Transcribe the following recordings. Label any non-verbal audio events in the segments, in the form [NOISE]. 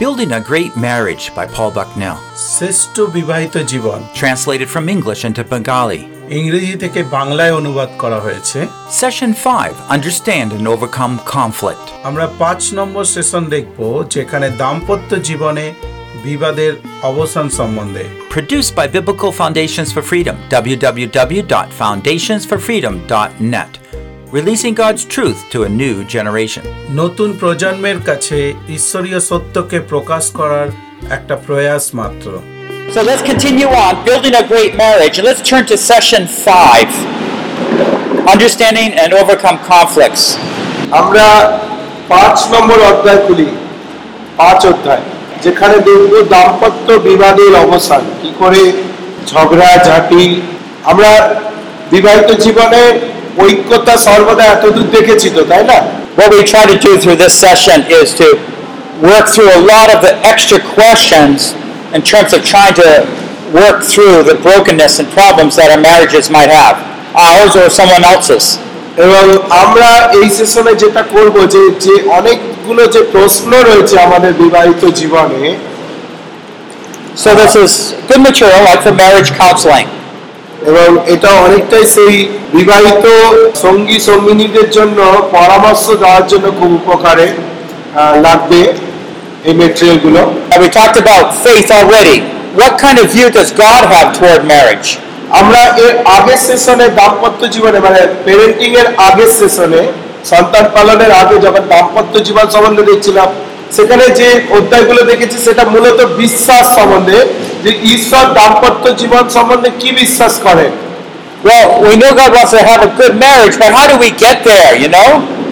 Building a Great Marriage by Paul Bucknell. শ্রেষ্ঠ বিবাহিত জীবন Translated from English into Bengali. ইংরেজি থেকে বাংলায় অনুবাদ করা হয়েছে Session 5 Understand and Overcome Conflict. আমরা পাঁচ নম্বর সেশন দেখব যেখানে দাম্পত্য জীবনে বিবাদের অবসান সম্বন্ধে Produced by Biblical Foundations for Freedom. www.foundationsforfreedom.net. Releasing God's truth to a new generation. নতুন প্রজন্মের কাছে ঈশ্বরীয় সত্যকে প্রকাশ করার একটা প্রয়াস মাত্র So let's continue on building a great marriage. And let's turn to session 5 Understanding and Overcome Conflicts. আমরা পাঁচ নম্বর অধ্যায় খুলি পাঁচ অধ্যায় যেখানে দেখব দাম্পত্য বিবাদের অবসান কি করে ঝগড়া ঝাঁটি আমরা বিবাহিত জীবনে ঐক্যতা সর্বদা এতদূর দেখেছি তো তাই না What we try to do through this session is to work through a lot of the extra questions in terms of trying to work through the brokenness and problems that our marriages might have, ours or someone else's. এবং আমরা এই সেশনে যেটা করব যে যে অনেকগুলো যে প্রশ্ন রয়েছে আমাদের বিবাহিত জীবনে So this is good material like for marriage counseling. এবং এটা অনেকটাই সেই বিবাহিত সঙ্গী সঙ্গিনীদের জন্য পরামর্শ দেওয়ার জন্য খুব উপকারে লাগবে এই মেটেরিয়ালগুলো we talked about faith already. What kind of view does God have toward marriage? আমরা এর আগের সেশনে দাম্পত্য জীবনে মানে পেরেন্টিং এর আগের সেশনে সন্তান পালনের আগে যখন দাম্পত্য জীবন সম্বন্ধে দেখছিলাম সেখানে যে অধ্যায়গুলো দেখেছি সেটা মূলত বিশ্বাস সম্বন্ধে যে ঈশ্বর দাম্পত্য জীবন সম্বন্ধে কি বিশ্বাস করে Well, we know God wants to have a good marriage, but how do we get there, you know?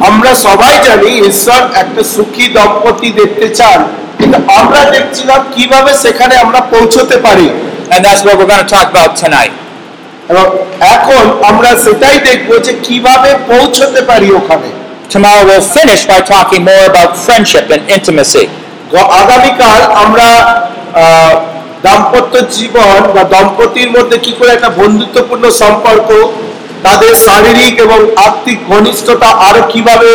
আমরা সবাই জানি ঈশ্বর একটা সুখী দম্পতি দেখতে চান কিন্তু আমরা দেখছিলাম কীভাবে সেখানে আমরা পৌঁছতে পারি And that's what we're going to talk about tonight. এবং এখন আমরা সেটাই দেখব যে কীভাবে পৌঁছতে পারি ওখানে Tomorrow we'll finish by talking more about friendship and intimacy. আগামীকাল আমরা দাম্পত্য জীবন বা দম্পতির মধ্যে কি করে একটা বন্ধুত্বপূর্ণ সম্পর্ক তাদের শারীরিক এবং আর্থিক ঘনিষ্ঠতা আরও কীভাবে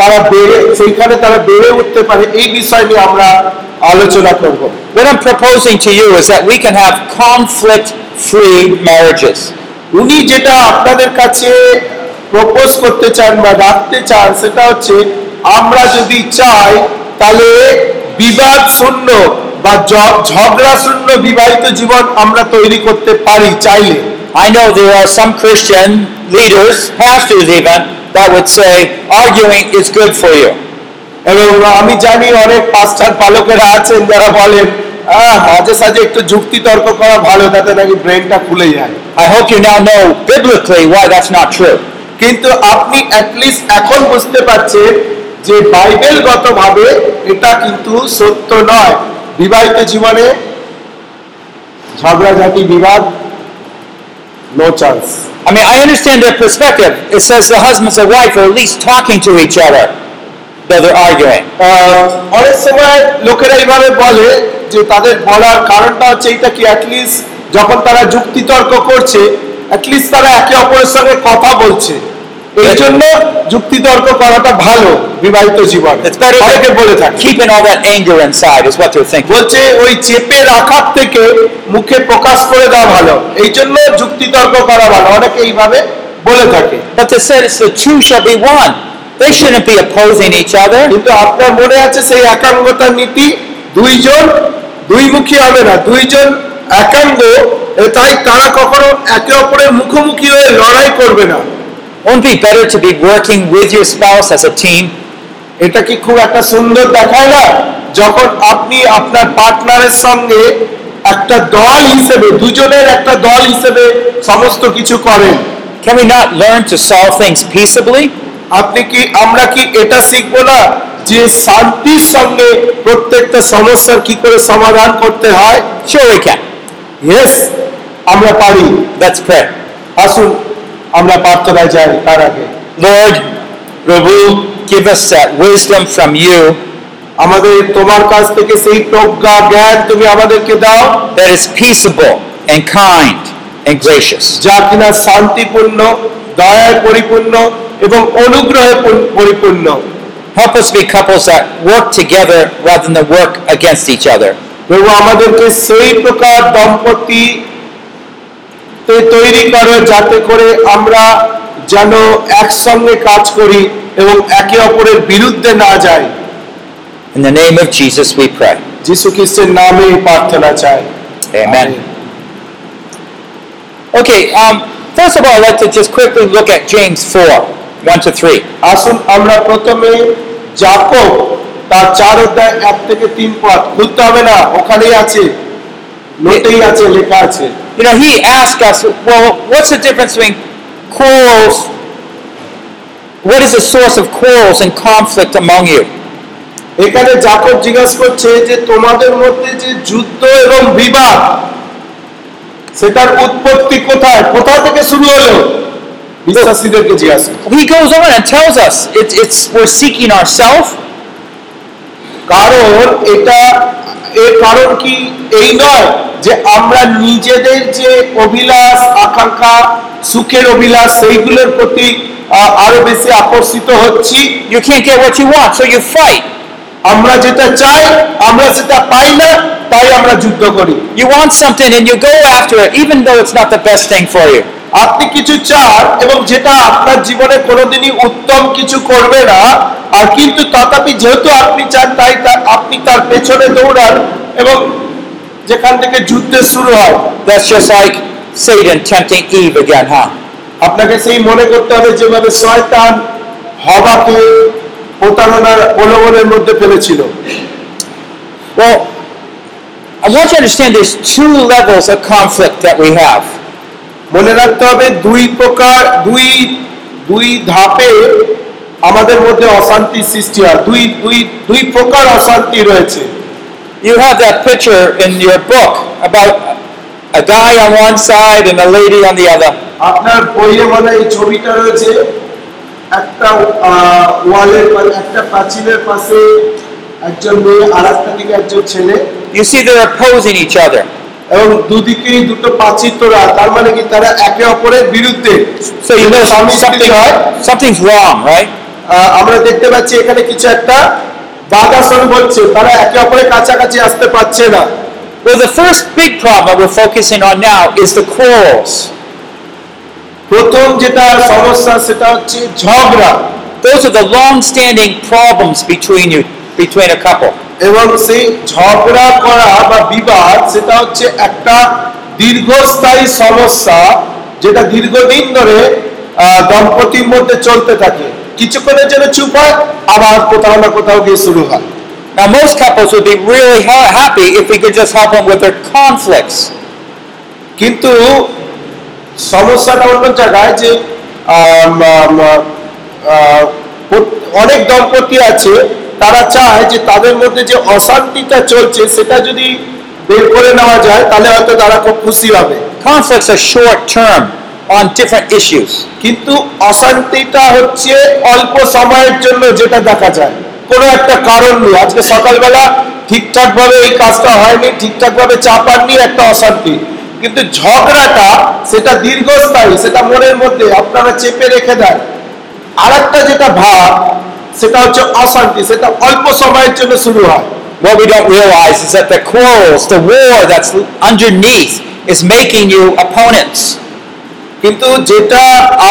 তারা বেড়ে সেইখানে তারা বেড়ে উঠতে পারে এই বিষয় নিয়ে আমরা আলোচনা করব What I'm proposing to you is that we can have conflict free marriages. উনি যেটা আপনাদের কাছে প্রপোজ করতে চান বা রাখতে চান সেটা হচ্ছে আমরা যদি চাই তাহলে বিবাদ শূন্য বা ঝগড়া শূন্য বিবাহিত জীবন আমরা তৈরি করতে পারি চাইলে I know there are some Christian leaders, pastors even, that would say arguing is good for you. এবং আমি জানি অনেক পাস্টার পালকেরা আছেন যারা বলেন "আহ, মাঝে সাঝে একটু যুক্তি তর্ক করা ভালো তাতে নাকি ব্রেনটা খুলে যায় I hope you now know biblically why that's not true. কিন্তু আপনি অ্যাটলিস্ট এখন বুঝতে পারছেন যে বাইবেলগত ভাবে এটা কিন্তু সত্য নয় বিবাহিত জীবনে ঝগড়াঝাটি বিবাদ no chance I mean, I understand their perspective. It says the husbands and wife are at least talking to each other, though they're arguing. অনেক সময় লোকেরা এইভাবে বলে যে তাদের বলার কারণটা হচ্ছে এইটা কি অ্যাটলিস্ট যখন তারা যুক্তি তর্ক করছে অ্যাটলিস্ট তারা একে অপরের সঙ্গে কথা বলছে এই জন্য যুক্তি তর্ক করাটা ভালো বিবাহিত জীবন। অনেকে বলে থাকে। keeping all that anger inside, is what they're thinking. বলছে ওই চেপে রাখার থেকে মুখে প্রকাশ করে দেওয়া ভালো। এই জন্য যুক্তি তর্ক করা ভালো। অনেকে এইভাবে বলে থাকে। But they said it's the two shall be one. They shouldn't be opposing each other. কিন্তু আপনার মনে আছে সেই একাঙ্গতার নীতি? দুইজন দুইমুখী হবে না। দুইজন একাঙ্গ তাই তারা কখনো একে অপরের মুখোমুখি হয়ে লড়াই করবে না। Won't be better to be working with your spouse as a team? এটা কি খুব একটা সুন্দর দেখায় না যখন আপনি আপনার পার্টনারের সঙ্গে একটা দল হিসেবে দুজনের একটা দল হিসেবে সমস্ত কিছু করেন Can we not learn to solve things peaceably? আপনি কি আমরা কি এটা শিখব না যে শান্তির সঙ্গে প্রত্যেকটা সমস্যার কি করে সমাধান করতে হয় Sure, we can. ইয়েস আমরা পারি Let's pray. আসুন আমরা প্রার্থনায় যাই তার আগে Lord, প্রভু give us that wisdom from you আমাদের তোমার কাছ থেকে সেই প্রজ্ঞা জ্ঞান তুমি আমাদেরকে দাও that is peaceable and kind and gracious. যা কিনা শান্তিপূর্ণ দয়ায় পরিপূর্ণ এবং অনুগ্রহে পরি- পরিপূর্ণ Help us be couples that work together rather than work against each other. প্রভু আমাদেরকে সেই প্রকার দম্পতি তে তৈরি করো যাতে করে আমরা যেন একসঙ্গে কাজ করি এবং একে অপরের বিরুদ্ধে না যাই In the name of Jesus we pray. যিশু খ্রিস্টের নামে প্রার্থনা চাই Amen. Okay, um, first of all, I'd like to just quickly look at James 4 1 to 3. আসুন আমরা প্রথমে যাকব তার চার অধ্যায় এক থেকে তিন পদ খুলতে হবে না ওখানেই আছে নোটেই আছে লেখা আছে You know, he asked us, well, what's the difference between quarrels? What is the source of quarrels and conflict among you? এখানে যাকব জিজ্ঞাসা করছে যে তোমাদের মধ্যে যে যুদ্ধ এবং বিবাদ সেটার উৎপত্তি কোথায় কোথা থেকে শুরু হলো বিশ্বাসীদেরকে জিজ্ঞাসা করছে। He goes on and tells us it's, it's we're seeking ourselves, কারণ এটা এর কারণ কি এই নয় যে আমরা নিজেদের যে অভিলাষ আকাঙ্ক্ষা সুখের অভিলাষ সেইগুলোর প্রতি আরও বেশি আকর্ষিত হচ্ছি you can't get what you want, so you fight. আমরা যেটা চাই আমরা সেটা পাই না তাই আমরা যুদ্ধ করি You want something and you go after it, even though it's not the best thing for you. আপনি কিছু চান এবং যেটা আপনার জীবনে কোনোদিনই উত্তম কিছু করবে না আর কিন্তু তথাপি যেহেতু আপনি চান তাই আপনি তার পেছনে দৌড়ান এবং যেখান থেকে যুদ্ধের শুরু হয় That's just like Satan tempting Eve again, huh? আপনাকে সেই মনে করতে হবে যেভাবে শয়তান হবাকে প্রতারণার প্রলোভনের মধ্যে ফেলেছিল Well, I want you to understand there's two levels of conflict that we have. মনে রাখতে হবে দুই প্রকার দুই দুই ধাপে আমাদের মধ্যে অশান্তি সৃষ্টি হয় দুই দুই দুই প্রকার অশান্তি রয়েছে You have that picture in your book about a guy on one side and a lady on the other. আপনার বইয়ে মানে এই ছবিটা রয়েছে একটা ওয়ালের পা- একটা প্রাচীরের পাশে একজন মেয়ে আর একটা দিকে একজন ছেলে You see they're opposing each other. এবং দুদিকেই দুটো প্রাচীর তার মানে কি তারা একে অপরের বিরুদ্ধে So you know স্বামী হয় something's wrong, right? আমরা দেখতে পাচ্ছি এখানে কিছু একটা বাধা শুরু হচ্ছে তারা একে অপরের কাছাকাছি আসতে পারছে না Well, the first big problem we're focusing on now is the quarrels. প্রথম যেটা সমস্যা সেটা হচ্ছে ঝগড়া Those are the long-standing problems between you, between a couple. এবং সেই ঝগড়া করা বা বিবাদ সেটা হচ্ছে একটা দীর্ঘস্থায়ী সমস্যা যেটা দীর্ঘদিন ধরে আহ, দম্পতির মধ্যে চলতে থাকে কিছুক্ষণের জন্য চুপ হয় আবার কোথাও না কোথাও গিয়ে শুরু হয়। Now, most couples would be really ha- happy if we could just help them with their conflicts. কিন্তু সমস্যাটা অন্য জায়গায় যে অনেক দম্পতি আছে তারা চায় যে তাদের মধ্যে যে অশান্তিটা চলছে সেটা যদি বের করে নেওয়া যায় তাহলে হয়তো তারা খুব খুশি হবে। Conflicts are short term on different issues. কিন্তু অশান্তিটা হচ্ছে অল্প সময়ের জন্য যেটা দেখা যায়। কোনো একটা কারণ নেই। আজকে সকালবেলা ঠিকঠাক ভাবে এই কাজটা হয়নি ঠিকঠাক ভাবে চা পাননি একটা অশান্তি। কিন্তু ঝগড়াটা সেটা দীর্ঘস্থায়ী সেটা মনের মধ্যে আপনারা চেপে রেখে দেন। আর একটা যেটা ভাব সেটা হচ্ছে অশান্তি সেটা অল্প সময়ের জন্য শুরু হয়। What we don't realize is that the quarrels, the war that's underneath, is making you opponents. কিন্তু যেটা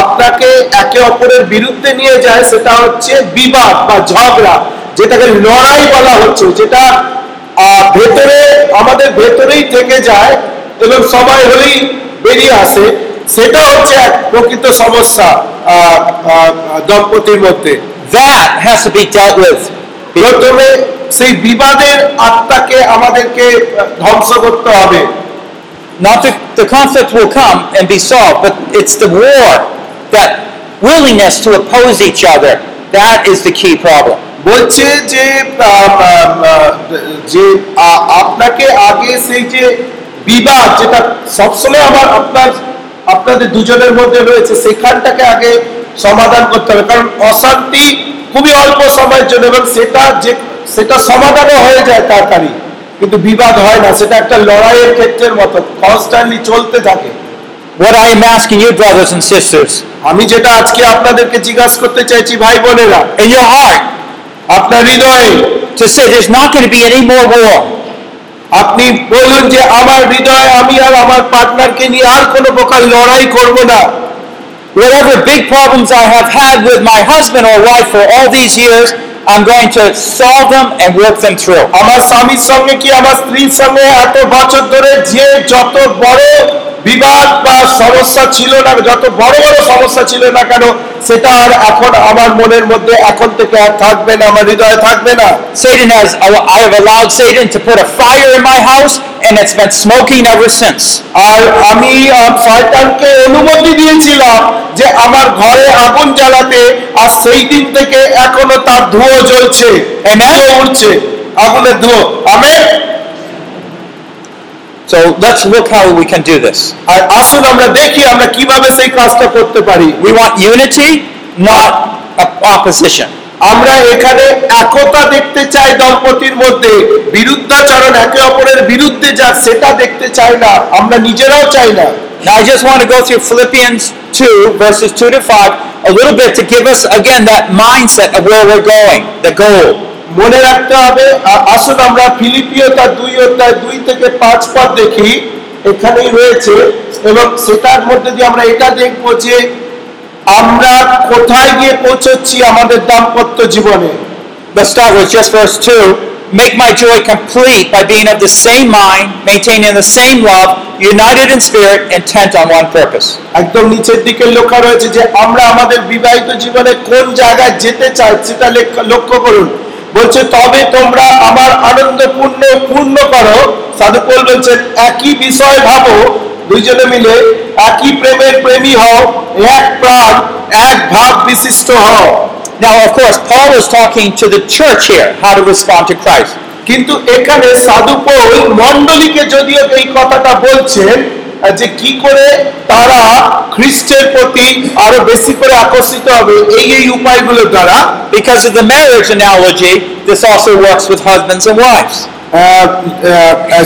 আপনাকে একে অপরের বিরুদ্ধে নিয়ে যায় সেটা হচ্ছে বিবাদ বা ঝগড়া যেটাকে লড়াই বলা হচ্ছে যেটা ভেতরে আমাদের ভেতরেই থেকে যায় এবং সময় হলেই বেরিয়ে আসে সেটা হচ্ছে এক প্রকৃত সমস্যা দম্পতির মধ্যে That has to be dealt with. প্রথমে সেই বিবাদের আত্মাকে আমাদেরকে ধ্বংস করতে হবে Not the, the conflict will come and be solved, but it's the war, that willingness to oppose each other. That is the key problem. বলছে যে যে আপনাকে আগে সেই যে বিবাদ যেটা সবসময় আমার আপনার আপনাদের দুজনের মধ্যে রয়েছে সেখানটাকে আগে সমাধান করতে হবে কারণ অশান্তি খুবই অল্প সময়ের জন্য এবং সেটা যে সেটা সমাধানও হয়ে যায় তাড়াতাড়ি কিন্তু বিবাদ হয় না সেটা একটা লড়াইয়ের ক্ষেত্রের মতো কনস্ট্যান্টলি চলতে থাকে What I am asking you, brothers and sisters, আমি যেটা আজকে আপনাদেরকে জিজ্ঞাসা করতে চাইছি ভাই বোনেরা in your heart, আপনার হৃদয়ে to say there's not going to be any more war. আপনি বলুন যে আমার হৃদয়ে আমি আর আমার পার্টনারকে নিয়ে আর কোনো প্রকার লড়াই করব না Whatever big problems I have had with my husband or wife for all these years, I'm going to solve them and work them through. আমার স্বামীর সঙ্গে কি আমার স্ত্রীর সঙ্গে এত বছর ধরে যে যত বড় বিবাদ বা সমস্যা ছিল না যত বড় বড় সমস্যা ছিল না কেন সেটা আর এখন আমার মনের মধ্যে এখন থেকে আর থাকবে না আমার হৃদয়ে থাকবে না Satan has, I have allowed Satan to put a fire in my house, and it's been smoking ever since. আর আমি শয়তানকে অনুমতি দিয়েছিলাম যে আমার ঘরে আগুন জ্বালাতে আর সেই দিন থেকে এখনও তার ধুয়ো জ্বলছে Amen. ধুয়ো উঠছে আগুনের ধুয়ো আমি So let's look how we can do this. আর আসুন আমরা দেখি আমরা কিভাবে সেই কাজটা করতে পারি We want unity, not op- opposition. আমরা এখানে একতা দেখতে চাই দম্পতির মধ্যে বিরুদ্ধাচরণ একে অপরের বিরুদ্ধে যা সেটা দেখতে চাই না আমরা নিজেরাও চাই না Now, I just want to go through Philippians 2, verses 2 to 5, a little bit to give us, again, that mindset of where we're going, the goal. মনে রাখতে হবে আসুন আমরা ফিলিপিও তার দুই অধ্যায় দুই থেকে পাঁচ পদ দেখি এখানেই রয়েছে এবং সেটার মধ্যে দিয়ে আমরা এটা দেখব যে আমরা কোথায় গিয়ে পৌঁছচ্ছি আমাদের দাম্পত্য জীবনে Let's start with just verse 2. Make my joy complete by being of the same mind, maintaining the same love, united in spirit, intent on one purpose. একদম নিচের দিকে লেখা রয়েছে যে আমরা আমাদের বিবাহিত জীবনে কোন জায়গায় যেতে চাই সেটা লক্ষ্য করুন বলছে তবে তোমরা আমার আনন্দপূর্ণ পূর্ণ পূর্ণ করো সাধুপোল বলছেন একই বিষয় ভাবো দুইজনে মিলে একই প্রেমের প্রেমী হও এক প্রাণ এক ভাব বিশিষ্ট হও Now, of course, Paul is talking to the church here, how to respond to Christ. কিন্তু এখানে সাধুপোল মণ্ডলীকে যদিও এই কথাটা বলছেন যে কি করে তারা খ্রিস্টের প্রতি আরও বেশি করে আকর্ষিত হবে এই এই উপায়গুলোর দ্বারা Because of the marriage analogy, this also works with husbands and wives.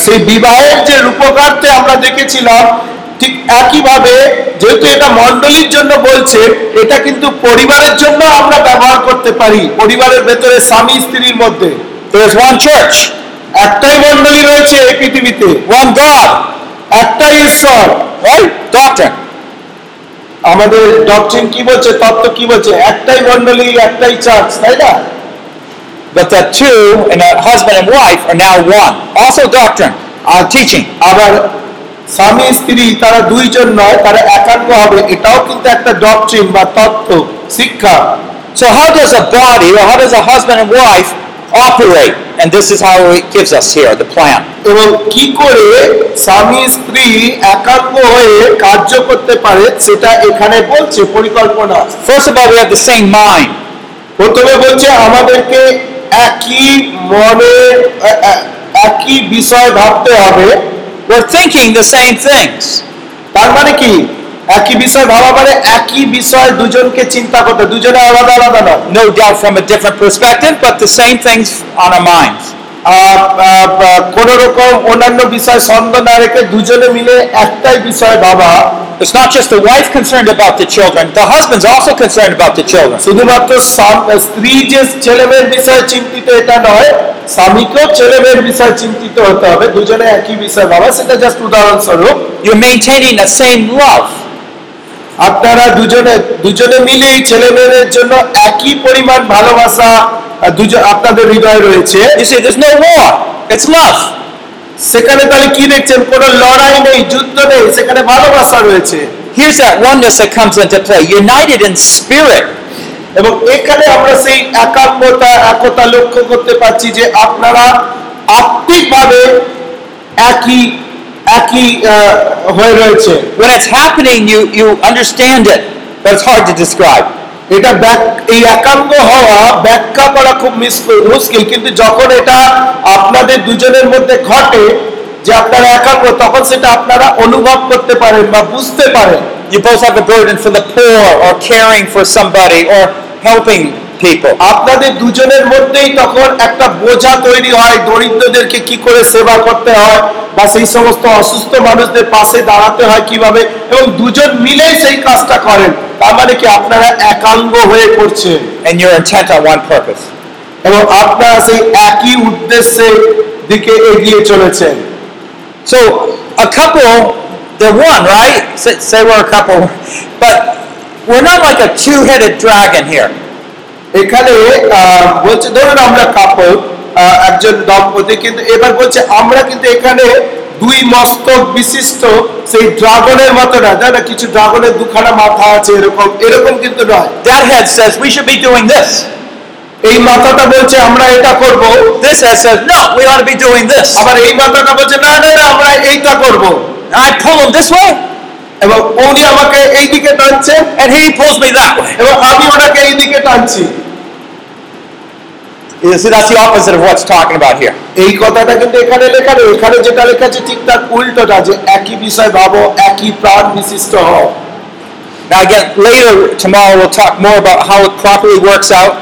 সেই বিবাহের যে রূপকার্থে আমরা দেখেছিলাম ঠিক একইভাবে যেহেতু এটা মণ্ডলীর জন্য বলছে এটা কিন্তু পরিবারের জন্য আমরা ব্যবহার করতে পারি পরিবারের ভেতরে স্বামী স্ত্রীর মধ্যে। There's one church, একটাই মন্ডলী রয়েছে এই পৃথিবীতে one God, একটাই ঈশ্বর. আমাদের ডকট্রিন কি বলছে তত্ত্ব কি বলছে একটাই মণ্ডলী একটাই চার্চ তাই না But the two, and a husband and wife, are now one. Also doctrine, uh, teaching. আবার স্বামী স্ত্রী তারা দুইজন নয় তারা একাঙ্গ হবে এটাও কিন্তু একটা ডকট্রিন বা তত্ত্ব শিক্ষা So how does a body, or how does a husband and wife operate? And this is how it gives us here, the plan. এবং কি করে স্বামী স্ত্রী একাঙ্গ হয়ে কার্য করতে পারে সেটা এখানে বলছে পরিকল্পনা First of all, we have the same mind. প্রথমে বলছে আমাদেরকে একই মনে এ- এ- একই বিষয় ভাবতে হবে We're thinking the same things. তার মানে কি একই বিষয় ভাবা মানে একই বিষয় দুজনকে চিন্তা করতে দুজনে আলাদা আলাদা নয় No doubt from a different perspective, but the same things on our minds. কোন রকম অন্যান্য বিষয় সন্দেহ না রেখে দুজনে মিলে একটাই বিষয় ভাবা It's not just the wife concerned about the children, the husband's also concerned about the children. শুধুমাত্র স্ত্রী যে ছেলে মেয়ের বিষয়ে চিন্তিত এটা নয় স্বামীকেও ছেলে মেয়ের বিষয়ে চিন্তিত হতে হবে দুজনে একই বিষয় ভাবা সেটা জাস্ট উদাহরণস্বরূপ You're maintaining the same love. আপনারা দুজনে দুজনে মিলেই ছেলে মেয়েদের জন্য একই পরিমাণ ভালোবাসা দুজন আপনাদের হৃদয়ে রয়েছে You see, there's no war. It's love. সেখানে তাহলে কি দেখছেন কোনো লড়াই নেই যুদ্ধ নেই সেখানে ভালোবাসা রয়েছে Here's that oneness that comes into play. United in spirit. এবং এখানে আমরা সেই একাত্মতা একতা লক্ষ্য করতে পারছি যে আপনারা আত্মিকভাবে একই একই আহ, হয়ে রয়েছে When it's happening, you, you understand it, but it's hard to describe. এটা ব্যাক- এই একাঙ্গ হওয়া ব্যাখ্যা করা খুব মিস- মুশকিল কিন্তু যখন এটা আপনাদের দুজনের মধ্যে ঘটে যে আপনারা একাঙ্গ তখন সেটা আপনারা অনুভব করতে পারেন বা বুঝতে পারেন You both have a burden for the poor or caring for somebody or helping people. আপনাদের দুজনের মধ্যেই তখন একটা বোঝা তৈরি হয় দরিদ্রদেরকে কি করে সেবা করতে হয় বা সেই সমস্ত অসুস্থ মানুষদের পাশে দাঁড়াতে হয় কীভাবে এবং দুজন মিলেই সেই কাজটা করেন তার মানে কি আপনারা একাঙ্গ হয়ে করছেন And you're intent on one purpose. এবং আপনারা সেই একই উদ্দেশ্যের দিকে এগিয়ে চলেছেন So a couple, they're one, right? Say, say we're a couple, but we're not like a two-headed dragon here. এখানে বলছে ধরুন আমরা কাপড় একজন দম্পতি কিন্তু এবার বলছে আমরা কিন্তু এখানে দুই মস্তক বিশিষ্ট সেই ড্রাগনের মতো না জানা কিছু ড্রাগনের দুখানা মাথা আছে এরকম এরকম কিন্তু নয়। That head says we should be doing this. এই মাথাটা বলছে আমরা এটা করব। Head says no, we ought to be doing this. আবার এই মাথাটা বলছে না না না আমরা এইটা করব। Pull him this way, এবং উনি আমাকে এই দিকে টানছেন and he pose me that way এবং আমি ওনাকে এই দিকে টানছি is it that's opposite of what's talking about here এই কথাটা কিন্তু এখানে লেখা নেই এখানে যেটা লেখা আছে ঠিক তার উল্টোটা যে একই বিষয় ভাবো একই প্রাণ বিশিষ্ট হও Now again, later tomorrow we'll talk more about how it properly works out.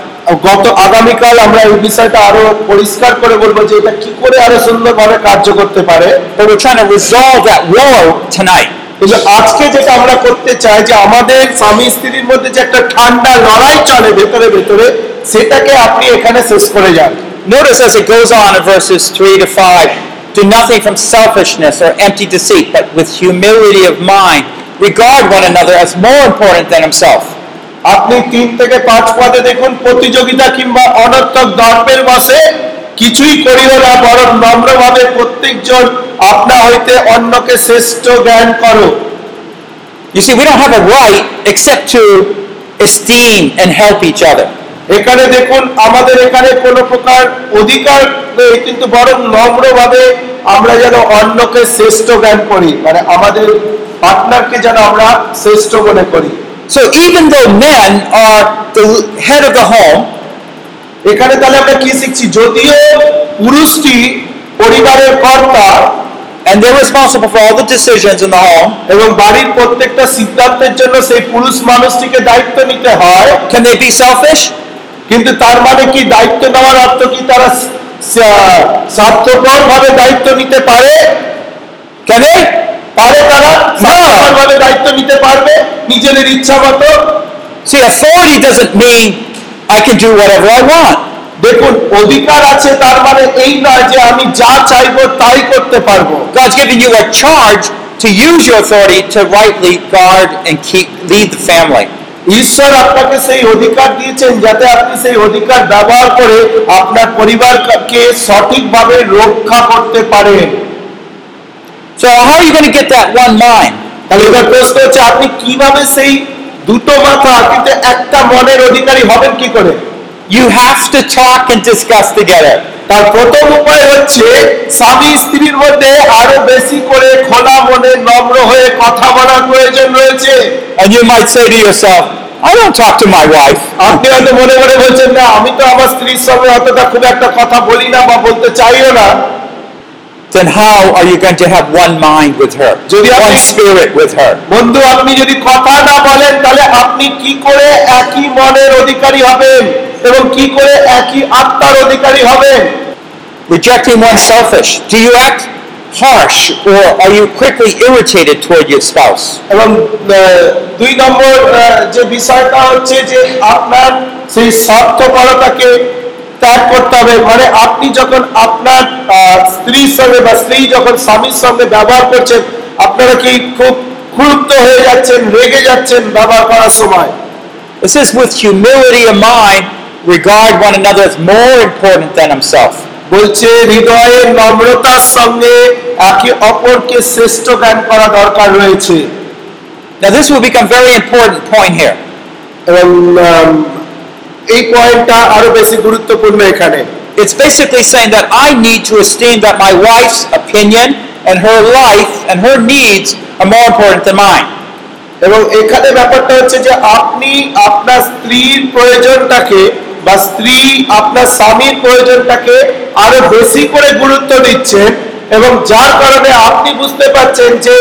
গত আগামীকাল আমরা এই বিষয়টা আরও পরিষ্কার করে বলব যে এটা কি করে আরও সুন্দরভাবে কার্য করতে পারে। But we're trying to resolve that war tonight. কিন্তু আজকে যেটা আমরা করতে চাই যে আমাদের স্বামী স্ত্রীর মধ্যে যে একটা ঠান্ডা লড়াই চলে ভেতরে ভেতরে সেটাকে আপনি এখানে শেষ করে যান Notice as it goes on in verses 3 to 5 do nothing from selfishness or empty deceit, but with humility of mind, regard one another as more important than himself. আপনি তিন থেকে পাঁচ পদে দেখুন প্রতিযোগিতা কিংবা অনর্থক দর্পের বসে কিছুই করিও না বরং নম্রভাবে প্রত্যেকজন আপনা হইতে অন্যকে শ্রেষ্ঠ জ্ঞান করো। You see, we don't have a right except to esteem and help each other. এখানে দেখুন আমাদের এখানে কোনো প্রকার অধিকার নেই কিন্তু বরং নম্রভাবে আমরা যেন অন্যকে শ্রেষ্ঠ জ্ঞান করি মানে আমাদের পার্টনারকে যেন আমরা শ্রেষ্ঠ মনে করি। So even though men are the head of the home, এখানে তাহলে আমরা কি শিখছি? যদিও পুরুষটি পরিবারের কর্তা and they're responsible for all the decisions in the home, এবং বাড়ির প্রত্যেকটা সিদ্ধান্তের জন্য সেই পুরুষ মানুষটিকে দায়িত্ব নিতে হয় can they be selfish? কিন্তু তার মানে কি দায়িত্ব নেওয়ার অর্থ কি তারা স্বার্থপর ভাবে দায়িত্ব নিতে পারে Can they? পারে তারা স্বার্থপর ভাবে দায়িত্ব নিতে পারবে নিজেদের ইচ্ছা মতো See, authority doesn't mean I can do whatever I want. দেখুন অধিকার আছে তার মানে এই নয় যে আমি যা চাইব তাই করতে পারব God's given you a charge to use your authority to rightly guard and keep lead the family. ঈশ্বর আপনাকে সেই অধিকার দিয়েছেন যাতে আপনি সেই অধিকার ব্যবহার করে আপনার পরিবারকে সঠিকভাবে রক্ষা করতে পারেন So how are you going to get that one mind? তাহলে এবার প্রশ্ন হচ্ছে আপনি কীভাবে সেই দুটো মাথা কিন্তু একটা মনের অধিকারী হবেন কি করে You have to talk and discuss together. তার প্রথম উপায় হচ্ছে স্বামী স্ত্রীর মধ্যে আরও বেশি করে খোলা মনে নম্র হয়ে কথা বলার প্রয়োজন রয়েছে And you might say to yourself, I don't talk to my wife. আপনি হয়তো মনে মনে বলছেন না আমি তো আমার স্ত্রীর সঙ্গে অতটা খুব একটা কথা বলি না বা বলতে চাইও না Then how are you going to have one mind with her? যদি One spirit with her? বন্ধু আপনি যদি কথা না বলেন তাহলে আপনি কি করে একই মনের অধিকারী হবেন এবং কি করে একই আত্মার অধিকারী হবেন Rejecting one's selfish. Do you act harsh or are you quickly irritated toward your spouse? এবং দুই নম্বর যে বিষয়টা হচ্ছে যে আপনার সেই স্বার্থপরতাকে ত্যাগ করতে হবে মানে আপনি যখন আপনার স্ত্রীর সঙ্গে বা স্ত্রী যখন স্বামীর সঙ্গে ব্যবহার করছেন আপনারা কি খুব ক্রুদ্ধ হয়ে যাচ্ছেন রেগে যাচ্ছেন ব্যবহার করার সময় It says, with humility of mind, regard one another as more important than himself. বলছে হৃদয়ের নম্রতার সঙ্গে একে অপরকে শ্রেষ্ঠ জ্ঞান করা দরকার রয়েছে Now, this will become very important point here. এবং এই পয়েন্টটা আরও বেশি গুরুত্বপূর্ণ এখানে It's basically saying that I need to esteem that my wife's opinion and her life and her needs are more important than mine. এবং এখানে ব্যাপারটা হচ্ছে যে আপনি আপনার স্ত্রীর প্রয়োজনটাকে বা স্ত্রী আপনার স্বামীর প্রয়োজনটাকে আরও বেশি করে গুরুত্ব দিচ্ছেন এবং যার কারণে আপনি বুঝতে পারছেন যে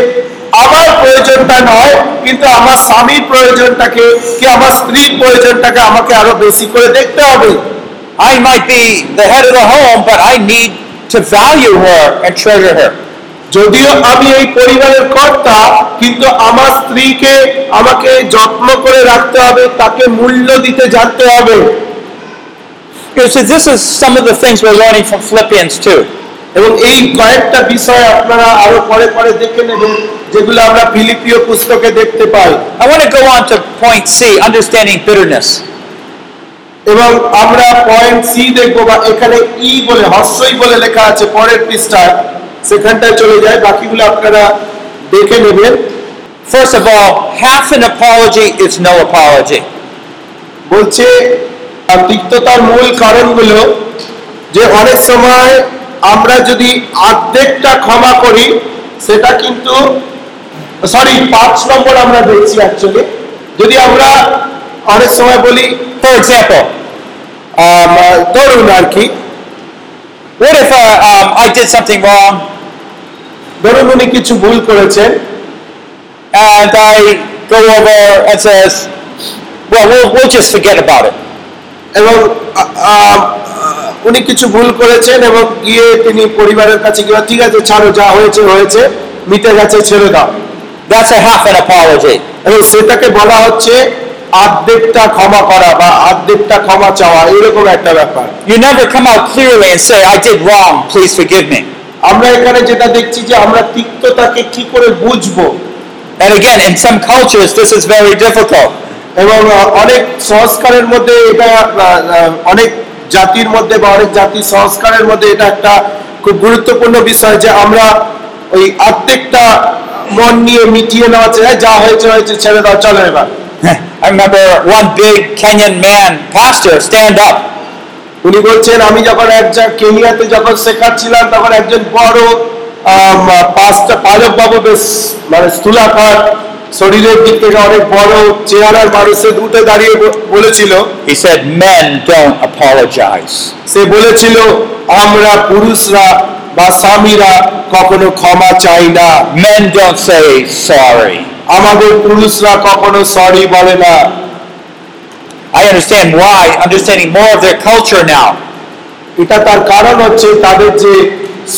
আমার প্রয়োজনটা নয় কিন্তু আমার স্বামীর প্রয়োজনটাকে কি আমার স্ত্রীর প্রয়োজনটাকে আমাকে আরও বেশি করে দেখতে হবে I might be the head of the home, but I need to value her and treasure her. যদিও আমি এই পরিবারের কর্তা কিন্তু আমার স্ত্রীকে আমাকে যত্ন করে রাখতে হবে তাকে মূল্য দিতে জানতে হবে Know, so this is some of the things we're learning from Philippians too. এবং এই কয়েকটা বিষয় আপনারা আরও পরে পরে দেখে নেবেন যেগুলো আমরা ফিলিপিও পুস্তকে দেখতে পাই I want to go on to point C, understanding bitterness. এবং আমরা পয়েন্ট সি দেখব বা এখানে ই বলে হর্ষই বলে লেখা আছে পরের পৃষ্ঠায় সেখানটায় চলে যায় বাকিগুলো আপনারা দেখে নেবেন First of all, half an apology is no apology. বলছে আর তিক্ততার মূল কারণ কারণগুলো যে অনেক সময় আমরা যদি অর্ধেকটা ক্ষমা করি সেটা কিন্তু সরি পাঁচ নম্বর আমরা দেখছি অ্যাকচুয়ালি যদি আমরা অনেক সময় বলি For example, আম, ধরুন আর কি what if uh, um, I did something wrong ধরুন উনি কিছু ভুল করেছেন and I go over and says, well, we'll, we'll just forget about it. এবং উনি কিছু ভুল করেছেন এবং গিয়ে তিনি পরিবারের কাছে গিয়ে ঠিক আছে ছাড়ো যা হয়েছে হয়েছে মিটে গেছে ছেড়ে দাও That's a half an apology. এবং সেটাকে বলা হচ্ছে অর্ধেকটা ক্ষমা করা বা অর্ধেকটা ক্ষমা চাওয়া এরকম একটা ব্যাপার You never come out clearly and say, I did wrong, please forgive me. আমরা এখানে যেটা দেখছি যে আমরা তিক্ততাকে কি করে বুঝব And again, in some cultures, this is very difficult. এবং অনেক সংস্কারের মধ্যে এটা অনেক জাতির মধ্যে বা অনেক জাতির সংস্কারের মধ্যে এটা একটা খুব গুরুত্বপূর্ণ বিষয় যে আমরা ওই অর্ধেকটা মন নিয়ে মিটিয়ে নেওয়া চাই যা হয়েছে হয়েছে ছেড়ে দাও চলো এবার I remember one big Kenyan man, pastor, stand up. উনি বলছেন আমি যখন এক জায়গা কেনিয়াতে যখন শেখাচ্ছিলাম তখন একজন বড় পাঁচটা পালক বাবু বেশ মানে স্থূলাকার শরীরের দিক থেকে অনেক বড় চেহারার মানুষের উঠে দাঁড়িয়ে বলেছিল He said, Men don't apologize. সে বলেছিল আমরা পুরুষরা বা স্বামীরা কখনো ক্ষমা চাই না Men don't say sorry. আমাদের পুরুষরা কখনো সরি বলে না I understand why, understanding more of their culture now. এটা তার কারণ হচ্ছে তাদের যে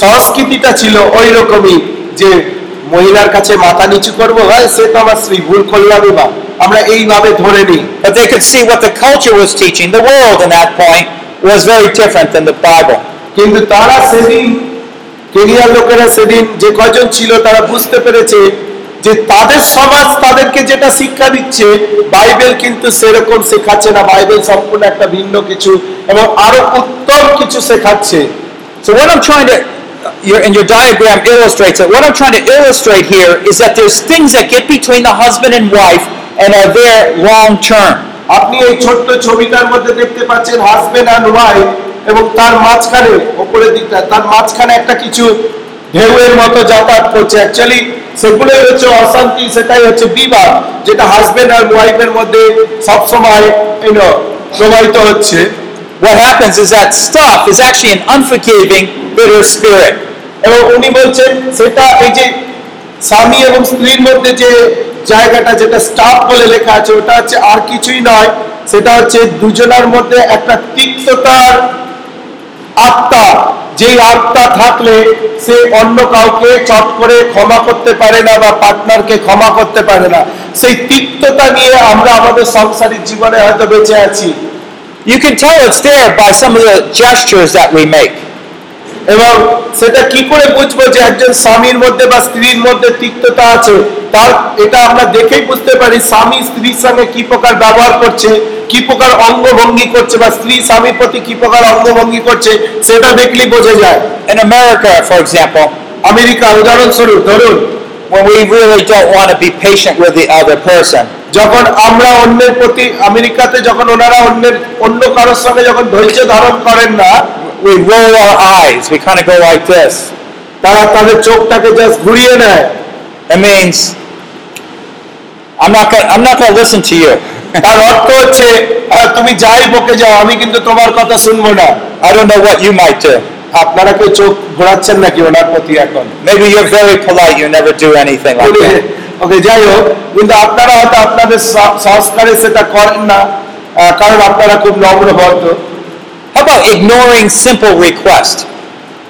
সংস্কৃতিটা ছিল ওই রকমই যে মহিলার কাছে মাথা নিচু করব ভাই সে তো আমার স্ত্রী ভুল করলামই বা আমরা এইভাবে ধরে নিই But they could see what the culture was teaching. The world in that point was very different than the Bible. কিন্তু তারা সেদিন কেনিয়ার লোকেরা সেদিন যে কজন ছিল তারা বুঝতে পেরেছে যে তাদের সমাজ তাদেরকে যেটা শিক্ষা দিচ্ছে বাইবেল কিন্তু সেরকম শেখাচ্ছে না বাইবেল সম্পূর্ণ একটা ভিন্ন কিছু এবং আরও উত্তম কিছু শেখাচ্ছে So what I'm trying to, your, and your diagram illustrates it. What I'm trying to illustrate here is that there's things that get between the husband and wife and are there long term. আপনি এই ছোট্ট ছবিটার মধ্যে দেখতে পাচ্ছেন husband and wife এবং তার মাঝখানে ওপরের দিকটা তার মাঝখানে একটা কিছু ঢেউয়ের মতো যাতায়াত করছে অ্যাকচুয়ালি সেগুলোই হচ্ছে অশান্তি সেটাই হচ্ছে বিবাহ যেটা হাজবেন্ড আর ওয়াইফের মধ্যে সবসময় ইউনো প্রবাহিত হচ্ছে What happens is that stuff is actually an unforgiving, bitter spirit. এবং উনি বলছেন সেটা এই যে স্বামী এবং স্ত্রীর মধ্যে যে জায়গাটা, যেটা স্টাফ বলে লেখা আছে, ওটা হচ্ছে আর কিছুই নয়। সেটা হচ্ছে দুজনের মধ্যে একটা তিক্ততার আত্মা। যেই আত্মা থাকলে সে অন্য কাউকে চট করে ক্ষমা করতে পারে না বা পার্টনারকে ক্ষমা করতে পারে না। সেই তিক্ততা নিয়ে আমরা আমাদের সংসারিক জীবনে হয়তো বেঁচে আছি। You can tell it's there by some of the gestures that we make. এবং সেটা কি করে বুঝব যে একজন স্বামীর মধ্যে বা স্ত্রীর মধ্যে তিক্ততা আছে? তার এটা আমরা দেখেই বুঝতে পারি স্বামী স্ত্রীর সঙ্গে কি প্রকার ব্যবহার করছে কি প্রকার অঙ্গভঙ্গি করছে বা স্ত্রী স্বামীর প্রতি কি প্রকার অঙ্গভঙ্গি করছে সেটা দেখলেই বোঝা যায়। In America, for example, America উদাহরণস্বরূপ ধরুন। when we really don't want to be patient with the other person, যখন আমরা অন্যের প্রতি আমেরিকাতে যখন ওনারা অন্যের অন্য কারোর সঙ্গে যখন ধৈর্য ধারণ করেন না we roll our eyes. We kind of go like this. তারা তাদের চোখটাকে জাস্ট ঘুরিয়ে নেয় It means I'm not gonna, I'm not going to listen to you. তার অর্থ হচ্ছে তুমি যাই বকে যাও আমি কিন্তু তোমার কথা শুনব না I don't know what you might do. আপনারা কেউ চোখ ঘোরাচ্ছেন নাকি ওনার প্রতি এখন Maybe you're very polite. You never do anything like that. ওকে যাই হোক কিন্তু আপনারা হয়তো আপনাদের সংস্কারে সেটা করেন না কারণ আপনারা খুব নম্র ভদ্র How about ignoring simple requests?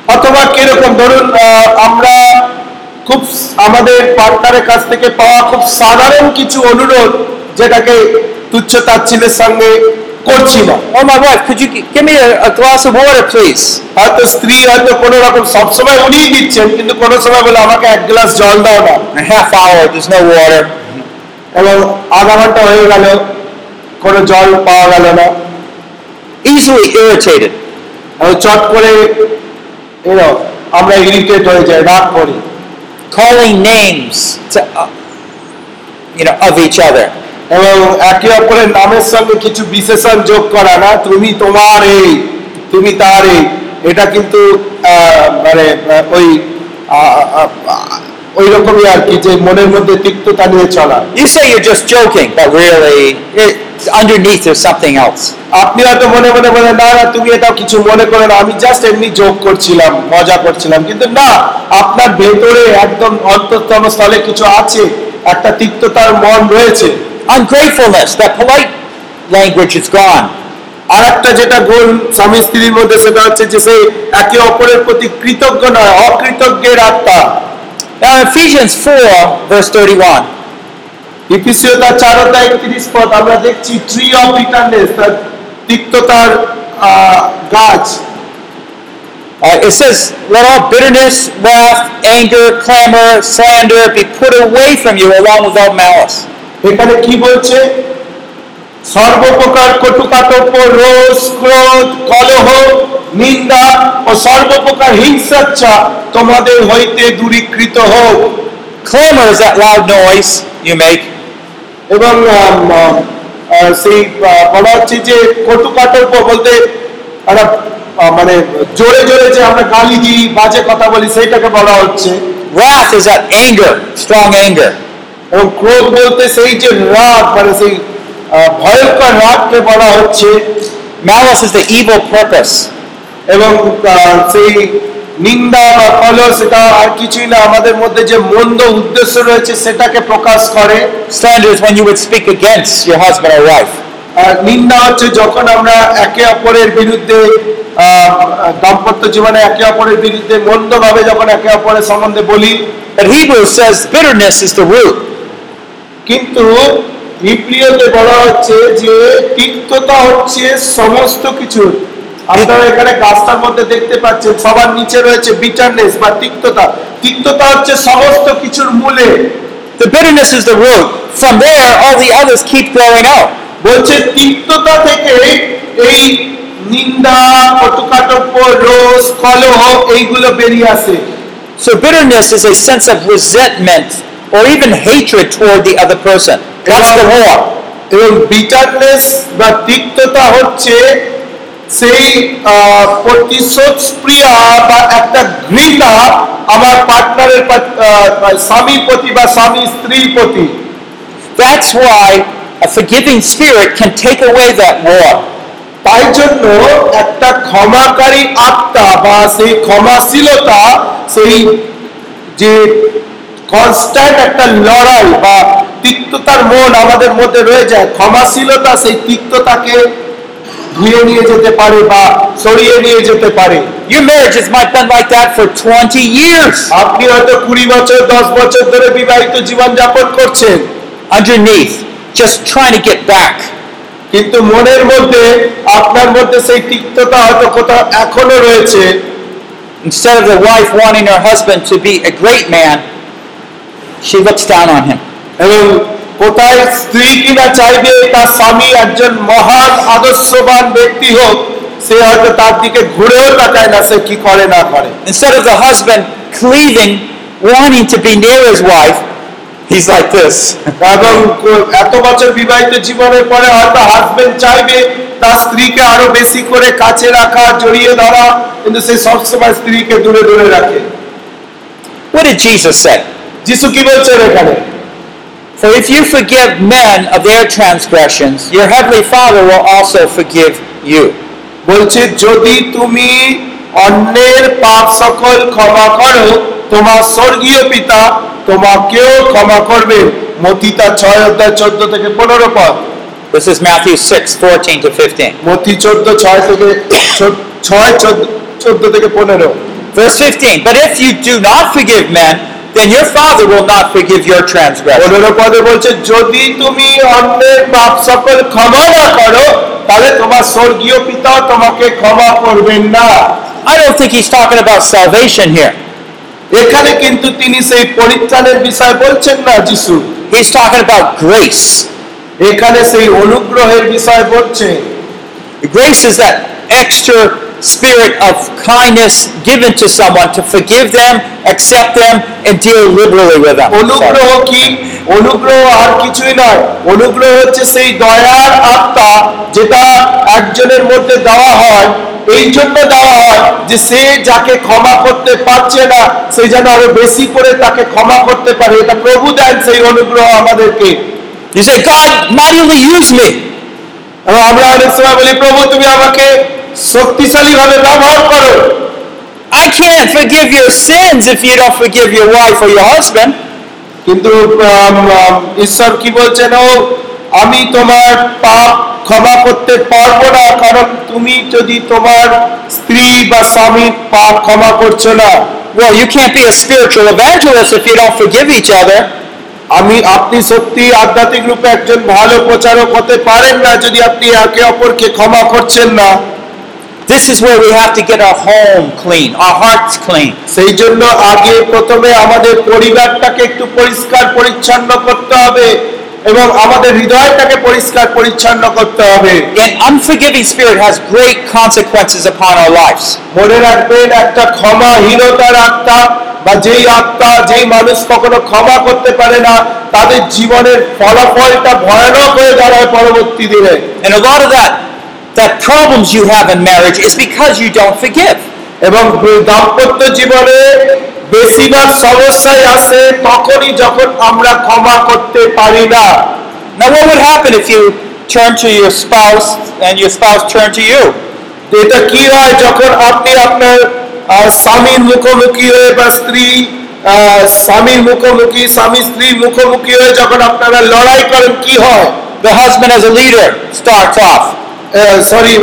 অথবা কীরকম ধরুন আমরা খুব আমাদের পার্টনারের কাছ থেকে পাওয়া খুব সাধারণ কিছু অনুরোধ যেটাকে তুচ্ছ তাচ্ছিলের সঙ্গে করছি না Oh, my wife, could you gi- give me a, a glass of water, please? হয়তো স্ত্রী হয়তো কোনো রকম সবসময় উনিই দিচ্ছেন কিন্তু কোনো সময় বলে আমাকে এক গ্লাস জল দাও না half hour, there's no water. এবং আধা ঘণ্টা হয়ে গেল কোনো জল পাওয়া গেল না Easily irritated. এবং চট করে এরো আমরা ইরিটেট হয়ে যাই রাগ করি calling names to, uh, you know, of each other. এবং একে অপরের নামের সঙ্গে কিছু বিশেষণ যোগ করা না তুমি তোমার এই তুমি তার এই এটা কিন্তু আহ, মানে আহ, ওই আহ, আহ, আহ, ওই রকমই আর কি যে মনের মধ্যে তিক্ততা নিয়ে চলা You say you're just joking, but really, it, underneath there's something else. আপনি হয়তো মনে মনে বলেন না না তুমি এটা কিছু মনে করে না। আমি জাস্ট এমনি যোগ করছিলাম মজা করছিলাম। কিন্তু না আপনার ভেতরে একদম অন্তঃতম স্থলে কিছু আছে একটা তিক্ততার মন রয়েছে। Ungratefulness, that polite language is gone. আর একটা যেটা গুণ স্বামী স্ত্রীর মধ্যে সেটা হচ্ছে যে সে একে অপরের প্রতি কৃতজ্ঞ নয় অকৃতজ্ঞের আত্মা। Now, Ephesians 4, verse 31, ইপিসিও তার চার অধ্যায় একত্রিশ পদ আমরা দেখছি ট্রি অফ বিটারনেস তার তিক্ততার গাছ uh, it says, Let all bitterness, wrath, anger, clamor, slander be put away from you along with all malice. এখানে কি বলছে সর্বপ্রকার কটুকাটব্য রোষ ক্রোধ কলহ নিন্দা ও সর্বপ্রকার হিংসাচ্ছা তোমাদের হইতে দূরীকৃত হোক Clamor is that loud noise you make. এবং সেই বলা হচ্ছে যে কটুকাটব্য বলতে একটা মানে জোরে জোরে যে আমরা গালি দিই বাজে কথা বলি সেইটাকে বলা হচ্ছে Wrath is that anger, strong anger. এবং ক্রোধ বলতে সেই যে রাগ মানে সেই ভয়ঙ্কর রাগকে বলা হচ্ছে Malice is the evil purpose. এবং সেই নিন্দা বা কলহ সেটা আর কিছুই না আমাদের মধ্যে যে মন্দ উদ্দেশ্য রয়েছে সেটাকে প্রকাশ করে Slander is when you would speak against your husband or wife. আর নিন্দা হচ্ছে যখন আমরা একে অপরের বিরুদ্ধে দাম্পত্য জীবনে একে অপরের বিরুদ্ধে মন্দভাবে যখন একে অপরের সম্বন্ধে বলি But Hebrews says bitterness is the root. কিন্তু বিপ্রিয়তে বলা হচ্ছে যে তিক্ততা হচ্ছে সমস্ত কিছুর আপনারা এখানে গাছটার মধ্যে দেখতে পাচ্ছেন সবার নিচে রয়েছে বিটারনেস বা তিক্ততা তিক্ততা হচ্ছে সমস্ত কিছুর মূলে The bitterness is the root. From there, all the others keep growing out. বলছে তিক্ততা থেকে এই নিন্দা কটুকাটব্য রোষ কলহ এইগুলো বেরিয়ে আসে So bitterness is a sense of resentment or even hatred toward the other person. That's the war. এবং বিটারনেস বা তিক্ততা হচ্ছে সেই প্রতিশোধ প্রিয়া বা একটা ঘৃণা আমার পার্টনারের স্বামীর প্রতি বা স্বামী স্ত্রীর প্রতি That's why a forgiving spirit can take away that war. তাই জন্য একটা ক্ষমাকারী আত্মা বা সেই ক্ষমাশীলতা, সেই যে কনস্ট্যান্ট একটা লড়াই বা তিক্ততার মন আমাদের মধ্যে রয়ে যায়, ক্ষমাশীলতা সেই তিক্ততাকে ধুয়ে নিয়ে যেতে পারে বা সরিয়ে নিয়ে যেতে পারে Your marriages might have been like that for 20 years. আপনি হয়তো কুড়ি বছর দশ বছর ধরে বিবাহিত জীবন যাপন করছেন Underneath, just trying to get back. কিন্তু মনের মধ্যে আপনার মধ্যে সেই তিক্ততা হয়তো কোথাও এখনো রয়েছে Instead of the wife wanting her husband to be a great man, she looks down on him. এবং কোথায় স্ত্রী কিনা চাইবে তার স্বামী একজন মহান আদর্শবান ব্যক্তি হোক সে হয়তো তার দিকে ঘুরেও তাকায় না সে কি করে না করে Instead of the husband cleaving, wanting to be near his wife, he's like this. এবং এত বছর বিবাহিত জীবনের পরে হয়তো হাজবেন্ড চাইবে তার স্ত্রীকে আরও বেশি করে কাছে রাখা জড়িয়ে ধরা কিন্তু সে সবসময় স্ত্রীকে দূরে দূরে রাখে What did Jesus say? যিশু কি বলছেন এখানে For if you forgive men of their transgressions, your heavenly Father will also forgive you. বলছে যদি তুমি অন্যের পাপ সকল ক্ষমা করো তোমার স্বর্গীয় পিতা তোমাকেও ক্ষমা করবে মতিতা ছয় অধ্যায় চোদ্দ থেকে পনেরো পদ This is Matthew 6, 14 to 15. মতি চোদ্দ ছয় থেকে চো- ছয় চোদ্দ চোদ্দ থেকে পনেরো Verse 15. But if you do not forgive men, then your Father will not forgive your transgressions. পনেরো পদে বলছে যদি তুমি অন্যের পাপ সকল ক্ষমা না করো তাহলে তোমার স্বর্গীয় পিতাও তোমাকে ক্ষমা করবেন না I don't think he's talking about salvation here. এখানে কিন্তু তিনি সেই পরিত্রাণের বিষয় বলছেন না যিশু He's talking about grace. এখানে সেই অনুগ্রহের বিষয় বলছে Grace is that extra spirit of kindness given to someone to forgive them, accept them, and deal liberally with them. অনুগ্রহ কি? অনুগ্রহ আর কিছুই নয়। অনুগ্রহ হচ্ছে সেই দয়ার আত্মা যেটা একজনের মধ্যে দেওয়া হয়। এই জন্য দেওয়া হয় যে সে যাকে ক্ষমা করতে পারছে না সে যেন আরও বেশি করে তাকে ক্ষমা করতে পারে। এটা প্রভু দেন সেই অনুগ্রহ আমাদেরকে। You say, God, mightily use me. আমরা অনেক সময় বলি প্রভু তুমি আমাকে শক্তিশালী ভাবে ব্যবহার করো I can't forgive your sins if you don't forgive your wife or your husband. কিন্তু ঈশ্বর কি বলছেন ও আমি তোমার পাপ ক্ষমা করতে পারব না কারণ তুমি যদি তোমার স্ত্রী বা স্বামীর পাপ ক্ষমা করছ না Well, you can't be a spiritual evangelist if you don't forgive each other. আমি আপনি সত্যি আধ্যাত্মিক রূপে একজন ভালো প্রচারক হতে পারেন না যদি আপনি একে অপরকে ক্ষমা করছেন না This is where we have to get our home clean, our hearts clean. সেই জন্য আগে প্রথমে আমাদের পরিবারটাকে একটু পরিষ্কার পরিচ্ছন্ন করতে হবে এবং আমাদের হৃদয়টাকে পরিষ্কার পরিচ্ছন্ন করতে হবে An unforgiving spirit has great consequences upon our lives. মনে রাখবেন একটা ক্ষমাহীনতার আত্মা বা যেই আত্মা যেই মানুষ কখনো ক্ষমা করতে পারে না তাদের জীবনের ফলাফলটা ভয়ানক হয়ে দাঁড়ায় পরবর্তী দিনে And a lot of that, that problems you have in marriage is because you don't forgive. এবং দাম্পত্য জীবনে বেশিরভাগ সমস্যাই আসে তখনই যখন আমরা ক্ষমা করতে পারি না Now, what would happen if you turn to your spouse and your spouse turned to you? তো এটা কি হয় যখন আপনি আপনার আহ, স্বামীর মুখোমুখি হয়ে বা স্ত্রী আহ, স্বামীর মুখোমুখি স্বামী স্ত্রীর মুখোমুখি হয়ে যখন আপনারা লড়াই করেন কি হয় The husband, as a leader, starts off. Sorry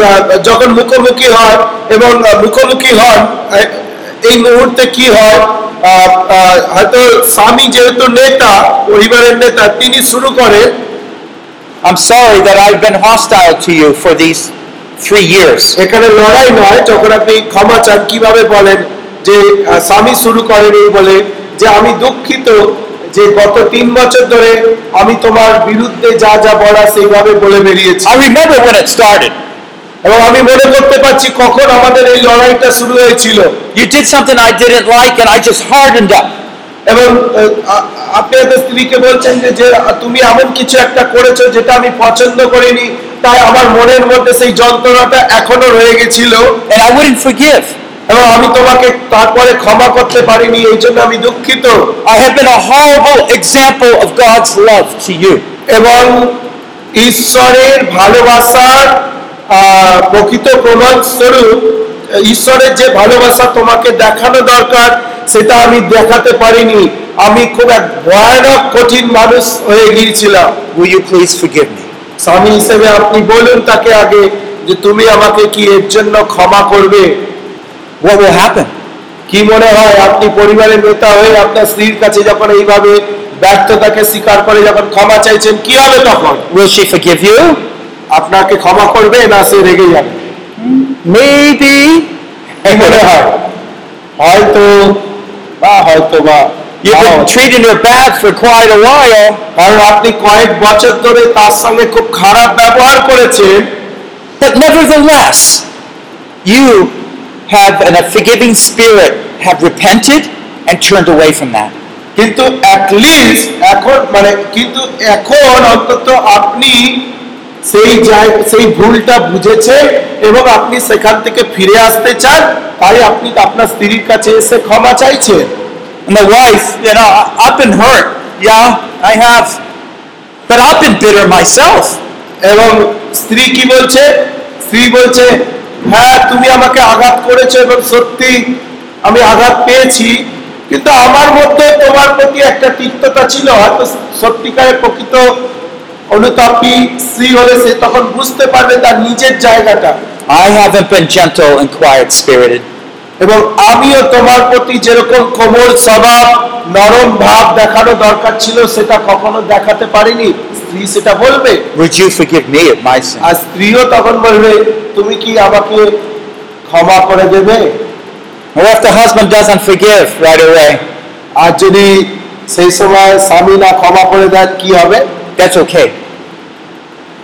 যখন মুখোমুখি হয় এবং মুখোমুখি হন এই মুহূর্তে কি হয় হয়তো স্বামী যেহেতু নেতা পরিবারের নেতা তিনি শুরু করেন I'm sorry that I've been hostile to you for these three years. এখানে লড়াই নয় যখন আপনি ক্ষমা চান কীভাবে বলেন যে স্বামী শুরু করেন এই বলে যে আমি দুঃখিত যে গত তিন বছর ধরে আমি তোমার বিরুদ্ধে যা যা বলা সেইভাবে বলে বেরিয়েছি I remember when it started. এবং আমি মনে করতে পারছি কখন আমাদের এই লড়াইটা শুরু হয়েছিল You did something I didn't like, and I just hardened up. এবং আপনি আপনার স্ত্রীকে বলছেন যে যে তুমি এমন কিছু একটা করেছ যেটা আমি পছন্দ করিনি তাই আমার মনের মধ্যে সেই যন্ত্রণাটা এখনও রয়ে গেছিল And I wouldn't forgive. এবং আমি তোমাকে তারপরে ক্ষমা করতে পারিনি এই জন্য আমি দুঃখিত I have been a horrible example of God's love to you. এবং ঈশ্বরের ভালোবাসার প্রকৃত প্রমাণ স্বরূপ ঈশ্বরের যে ভালোবাসা তোমাকে দেখানো দরকার সেটা আমি দেখাতে পারিনি আমি খুব এক ভয়ানক কঠিন মানুষ হয়ে গিয়েছিলাম Will you please forgive me? স্বামী হিসেবে আপনি বলুন তাকে আগে যে তুমি আমাকে কি এর জন্য ক্ষমা করবে What will happen? কি মনে হয় আপনি পরিবারের নেতা হয়ে আপনার স্ত্রীর কাছে যখন এইভাবে ব্যর্থতাকে স্বীকার করে যখন ক্ষমা চাইছেন কি হবে তখন Will she forgive you? আপনাকে ক্ষমা করবে না সে রেগে যাবে Maybe. মনে হয় হয়তো বা হয়তো বা You've been treating her bad for quite a while. কারণ আপনি কয়েক বছর ধরে তার সঙ্গে খুব খারাপ ব্যবহার করেছেন But nevertheless, you have in a forgiving spirit have repented and turned away from that. কিন্তু অ্যাটলিস্ট এখন মানে কিন্তু এখন অন্তত আপনি সেই জায়- সেই ভুলটা বুঝেছেন এবং আপনি সেখান থেকে ফিরে আসতে চান তাই আপনি আপনার স্ত্রীর কাছে এসে ক্ষমা চাইছেন And the wife, you know, I've been hurt. Yeah, I have. But I've been bitter myself. এবং স্ত্রী কি বলছে স্ত্রী বলছে হ্যাঁ তুমি আমাকে আঘাত করেছ এবং সত্যি আমি আঘাত পেয়েছি কিন্তু আমার মধ্যে তোমার প্রতি একটা তিক্ততা ছিল, হয়তো সত্যিকারের প্রকৃত অনুতাপী স্ত্রী হলে সে তখন বুঝতে পারবে তার নিজের জায়গাটা I haven't been gentle and quiet spirited. এবং আমিও তোমার প্রতি যেরকম কোমল স্বভাব নরম ভাব দেখানো দরকার ছিল সেটা কখনো দেখাতে পারিনি স্ত্রী সেটা বলবে Would you forgive me of my sin? আর স্ত্রীও তখন বলবে তুমি কি আমাকে ক্ষমা করে দেবে Or if the husband doesn't forgive right away, আর যদি সেই সময় স্বামী না ক্ষমা করে দেন কি হবে that's okay.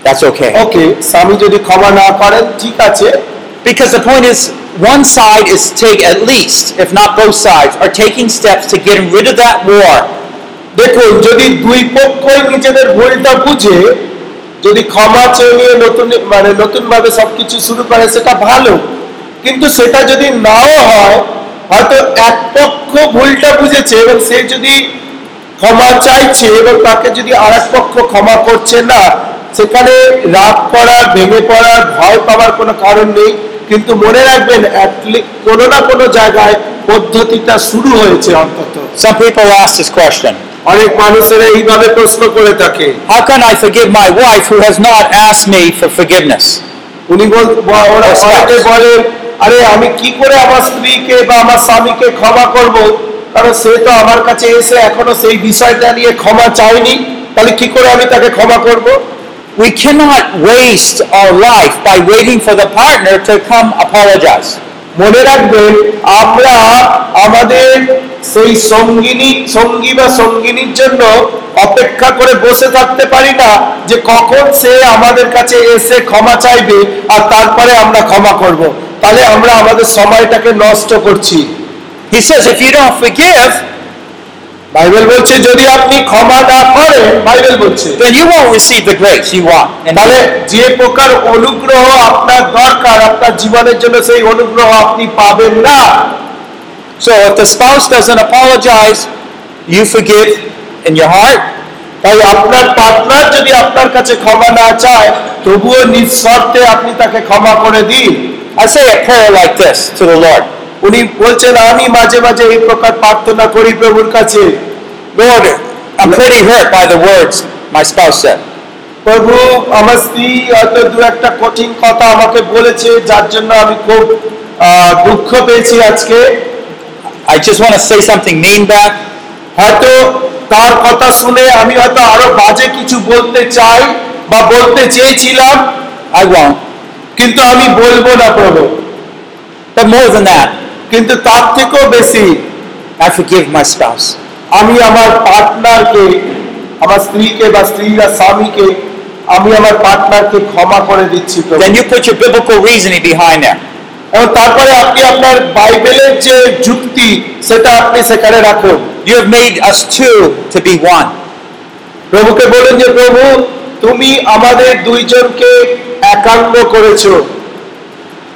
That's okay. ওকে স্বামী যদি ক্ষমা না করেন ঠিক আছে Because the point is, one side is take at least, if not both sides, are taking steps to get rid of that war. দেখুন যদি দুই পক্ষই নিজেদের ভুলটা বুঝে যদি ক্ষমা চেয়ে নতুন মানে নতুন ভাবে সবকিছু শুরু করে সেটা ভালো কিন্তু সেটা যদি নাও হয় হয়তো এক পক্ষ ভুলটা বুঝেছে এবং সে যদি ক্ষমা চাইছে এবং তাকে যদি আর পক্ষ ক্ষমা করছে না সেখানে রাগ করা ভেঙে পড়ার ভয় পাওয়ার কোনো কারণ নেই। কিন্তু মনে রাখবেন কোনো না কোনো জায়গায় পদ্ধতিটা শুরু হয়েছে অন্তত। Some people ask this question. অনেক মানুষেরা এইভাবে প্রশ্ন করে থাকে। How can I forgive my wife who has not asked me for forgiveness? উনি বলে আরে আমি কি করে আমার স্ত্রীকে বা আমার স্বামীকে ক্ষমা করব? কারণ সে তো আমার কাছে এসে এখনও সেই বিষয়টা নিয়ে ক্ষমা চায়নি। তাহলে কি করে আমি তাকে ক্ষমা করব? We cannot waste our life by waiting for the partner to come apologize. মনে রাখবেন আমরা আমাদের সেই সঙ্গিনী সঙ্গী বা সঙ্গিনীর জন্য অপেক্ষা করে বসে থাকতে পারি না যে কখন সে আমাদের কাছে এসে ক্ষমা চাইবে আর তারপরে আমরা ক্ষমা করব তাহলে আমরা আমাদের সময়টাকে নষ্ট করছি He says, if you don't forgive, Bible বলছে যদি আপনি ক্ষমা না করেন বাইবেল বলছে then you won't receive the grace you want. And তাহলে যে প্রকার অনুগ্রহ আপনার দরকার আপনার জীবনের জন্য সেই অনুগ্রহ আপনি পাবেন না so if the spouse doesn't apologize, you forgive in your heart, তাই আপনার পার্টনার যদি আপনার কাছে ক্ষমা না চায় তবুও নিঃস্বার্থে আপনি তাকে ক্ষমা করে দিন I say a prayer like this to the Lord. উনি বলছেন আমি মাঝে মাঝে এই প্রকার প্রার্থনা করি প্রভুর কাছে Lord, I'm pretty hurt by the words my spouse said. প্রভু আমার স্ত্রী হয়তো দু একটা কঠিন কথা আমাকে বলেছে যার জন্য আমি খুব দুঃখ পেয়েছি আজকে I just want to say something mean back. হয়তো তার কথা শুনে আমি হয়তো আরও বাজে কিছু বলতে চাই বা বলতে চেয়েছিলাম I won't. কিন্তু আমি বলব না প্রভু But more than that, কিন্তু তার থেকেও বেশি I forgive my spouse. আমি আমার পার্টনারকে আমার স্ত্রীকে বা স্ত্রীরা স্বামীকে আমি আমার পার্টনারকে ক্ষমা করে দিচ্ছি Then you put your biblical reasoning behind that. এবং তারপরে আপনি আপনার বাইবেলের যে যুক্তি সেটা আপনি সেখানে রাখুন You have made us two to be one. প্রভুকে বলুন যে প্রভু তুমি আমাদের দুইজনকে একাঙ্গ করেছ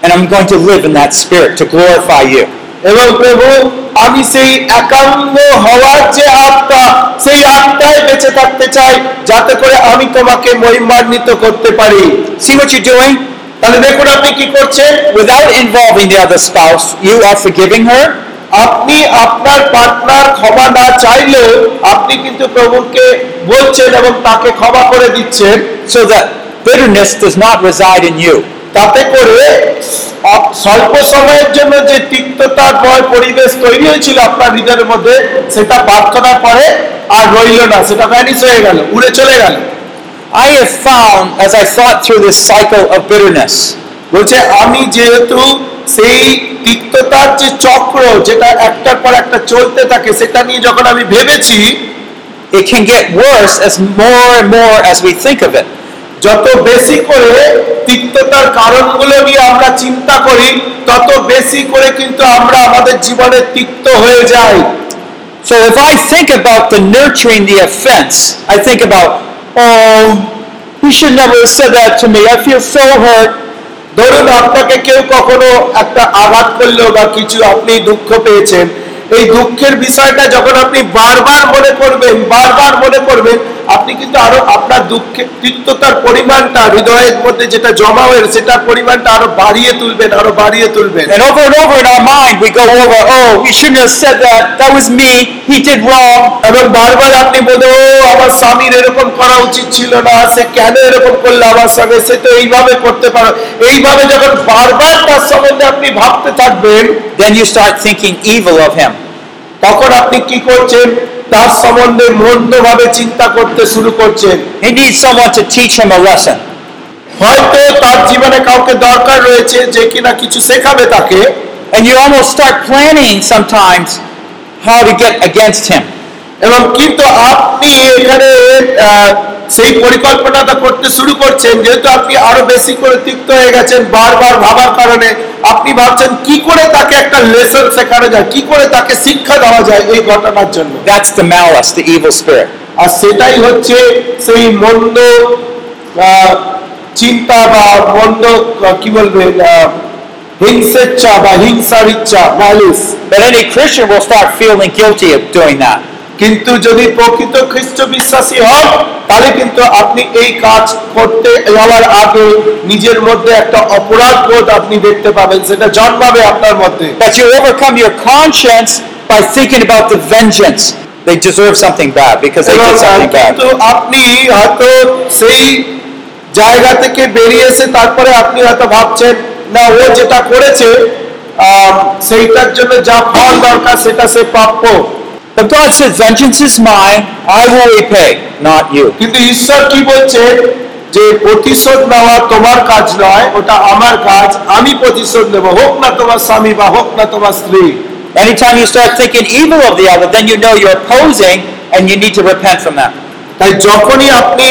And I'm going to live in that spirit to glorify you. এবং প্রভু আমি সেই একাঙ্গ হওয়ার যে আত্মা সেই আত্মায় বেঁচে থাকতে চাই যাতে করে আমি তোমাকে মহিমান্বিত করতে পারি See what you're doing? তাহলে দেখুন আপনি কি করছেন Without involving the other spouse, you are forgiving her, আপনি আপনার পার্টনার ক্ষমা না চাইলেও আপনি কিন্তু প্রভুকে বলছেন এবং তাকে ক্ষমা করে দিচ্ছেন so that bitterness does not reside in you. তাতে করে স্বল্প সময়ের জন্য যে তিক্ততাময় পরিবেশ তৈরি হয়েছিল আপনার হৃদয়ের মধ্যে সেটা প্রার্থনার পরে আর রইল না সেটা ভ্যানিস হয়ে গেল উড়ে চলে গেল I have found, as I thought through this cycle of bitterness, বলছে আমি যেহেতু সেই তিক্ততার যে চক্র যেটা একটার পর একটা চলতে থাকে সেটা নিয়ে যখন আমি ভেবেছি it can get worse as more and more as we think of it. যত বেশি করে তিক্ততার কারণগুলো নিয়ে আমরা চিন্তা করি তত বেশি করে কিন্তু আমরা আমাদের জীবনে তিক্ত হয়ে যাই So if I think about the nurturing the offense, I think about, oh, he should never have said that to me. I feel so hurt. ধরুন আপনাকে কেউ কখনো একটা আঘাত করল বা কিছু আপনি দুঃখ পেয়েছেন এই দুঃখের বিষয়টা যখন আপনি বারবার মনে করবেন বারবার মনে করবেন আপনি কিন্তু আরও আপনার দুঃখের তিক্ততার পরিমাণটা হৃদয়ের মধ্যে যেটা জমা হয়ে সেটার পরিমাণটা আরও বাড়িয়ে তুলবেন আরও বাড়িয়ে তুলবেন And over and over in our mind, we go over, oh, he shouldn't have said that. That was me. He did wrong. এবং বারবার আপনি বলে ও আমার স্বামীর এরকম করা উচিত ছিল না সে কেন এরকম করল আমার সঙ্গে সে তো এইভাবে করতে পারো এইভাবে যখন বারবার তার সম্বন্ধে আপনি ভাবতে থাকবেন Then you start thinking evil of him. তখন আপনি কি করছেন তার সম্বন্ধে মন্দভাবে চিন্তা করতে শুরু করছেন He needs someone to teach him a lesson. হয়তো তার জীবনে কাউকে দরকার রয়েছে যে কিনা কিছু শেখাবে তাকে And you almost start planning sometimes how to get against him. এবং কিন্তু আপনি এখানে সেই পরিকল্পনাটা করতে শুরু করছেন যেহেতু আপনি আরও বেশি করে তিক্ত হয়ে গেছেন বারবার ভাবার কারণে আপনি ভাবছেন কি করে তাকে একটা লেসন শেখানো যায় কি করে তাকে শিক্ষা দেওয়া যায় এই ঘটনার জন্য That's the malice, the evil spirit. আর সেটাই হচ্ছে সেই মন্দ চিন্তা বা মন্দ কি বলবে আহ, হিংসেচ্ছা বা হিংসার ইচ্ছা malice But any Christian will start feeling guilty of doing that. কিন্তু যদি প্রকৃত খ্রিস্ট বিশ্বাসী হন তাহলে কিন্তু আপনি এই কাজ করতে যাওয়ার আগে নিজের মধ্যে একটা অপরাধ বোধ আপনি দেখতে পাবেন সেটা জন্মাবে আপনার মধ্যে But you overcome your conscience by thinking about the vengeance. They deserve something bad because they did something bad. কিন্তু আপনি হয়তো সেই জায়গা থেকে বেরিয়ে এসে তারপরে আপনি হয়তো ভাবছেন না ও যেটা করেছে সেইটার জন্য যা ফল দরকার সেটা সে প্রাপ্য But God said, Vengeance is mine, I will repay, not you. কিন্তু ঈশ্বর কি বলছেন যে প্রতিশোধ নেওয়া তোমার কাজ নয় ওটা আমার কাজ আমি প্রতিশোধ নেব হোক না তোমার স্বামী বা হোক না তোমার স্ত্রী Anytime you start thinking evil of the other, then you know you're opposing and you need to repent from that. তাই যখনই আপনি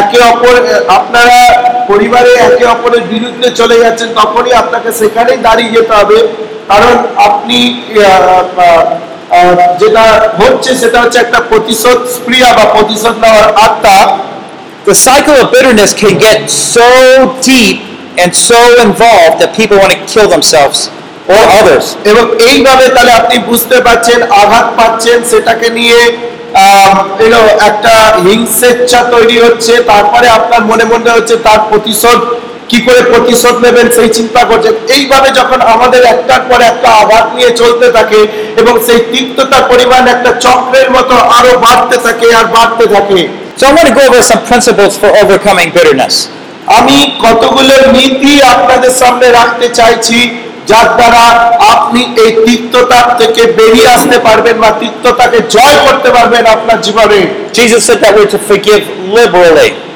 একে অপর আপনারা পরিবারে একে অপরের বিরুদ্ধে চলে যাচ্ছেন তখনই আপনাকে সেখানেই দাঁড়িয়ে যেতে হবে কারণ আপনি আহ, আহ, আহ, যেটা হচ্ছে সেটা হচ্ছে একটা প্রতিশোধ স্প্রিয়া বা প্রতিশোধ নেওয়ার আত্মা The cycle of bitterness can get so deep and so involved that people want to kill themselves or others. এবং এইভাবে তাহলে আপনি বুঝতে পারছেন আঘাত পাচ্ছেন সেটাকে নিয়ে একটা হিংসেচ্ছা তৈরি হচ্ছে তারপরে আপনার মনে মনে হচ্ছে তার প্রতিশোধ কি করে প্রতিশোধ নেবেন সেই চিন্তা করছেন এইভাবে যখন আমাদের একটার পর একটা আঘাত নিয়ে চলতে থাকে এবং সেই তিক্ততার পরিমাণ একটা চক্রের মতো আরও বাড়তে থাকে আর বাড়তে থাকে So I want to go over some principles for overcoming bitterness. আমি কতগুলো নীতি আপনাদের সামনে রাখতে চাইছি যার দ্বারা আপনি এই তিক্ততার থেকে বেরিয়ে আসতে পারবেন বা তিক্ততাকে জয় করতে পারবেন আপনার জীবনে Jesus said that we're to forgive liberally.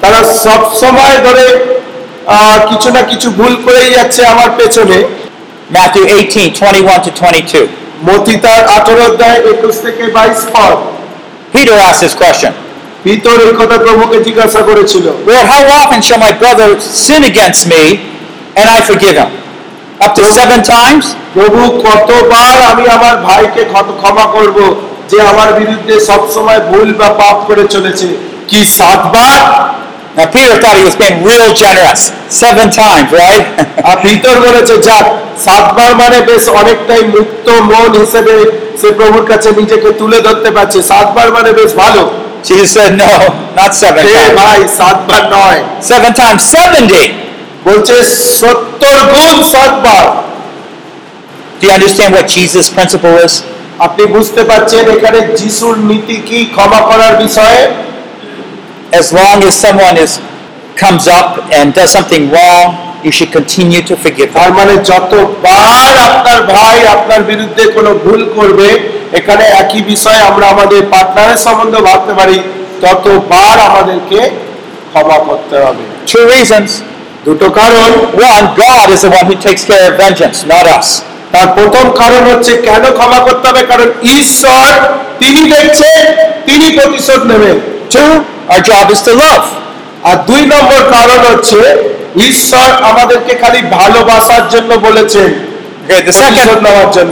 তারা সব সময় ধরে কিছু না কিছু ভুল করেই যাচ্ছে আমার পেছনে Matthew 18, 21 to 22. মতি তার আঠারো অধ্যায় একুশ থেকে বাইশ পদ Peter asked this question ভিতর এই কথা প্রভুকে জিজ্ঞাসা করেছিল Lord, how often shall my brother sin against me and I forgive him? Up to seven times? প্রভু কতবার আমি আমার ভাইকে ক্ষত- ক্ষমা করব যে আমার বিরুদ্ধে সব সময় ভুল বা পাপ করে চলেছে কি সাতবার Now, Peter thought he was being real generous. Seven times, right? [LAUGHS] আর ভিতর বলেছে যাক সাতবার মানে বেশ অনেকটাই মুক্ত মন হিসেবে সে প্রভুর কাছে নিজেকে তুলে ধরতে পারছে সাতবার মানে বেশ ভালো Jesus said, no, not seven A times. ভাই সাতবার নয় Seven times 70. বলছে সত্তর গুণ সাতবার Do you understand what Jesus' principle is? আপনি বুঝতে পারছেন এখানে যিশুর নীতি কি ক্ষমা করার বিষয়ে As long as someone is comes up and does something wrong, you should continue to forgive. তার মানে যতবার আপনার ভাই আপনার বিরুদ্ধে কোনো ভুল করবে এখানে একই বিষয় আমরা আমাদের পার্টনারের সম্বন্ধে ভাবতে পারি ততবার আমাদেরকে ক্ষমা করতে হবে Two reasons. দুটো কারণ One, God is the one who takes care of vengeance, not us. তার প্রথম কারণ হচ্ছে কেন ক্ষমা করতে হবে কারণ ঈশ্বর তিনি দেখছেন তিনি প্রতিশোধ নেবেন Two, Our job is to love. আর দুই নম্বর কারণ হচ্ছে ঈশ্বর আমাদেরকে খালি ভালোবাসার জন্য বলেছেন Okay, the second,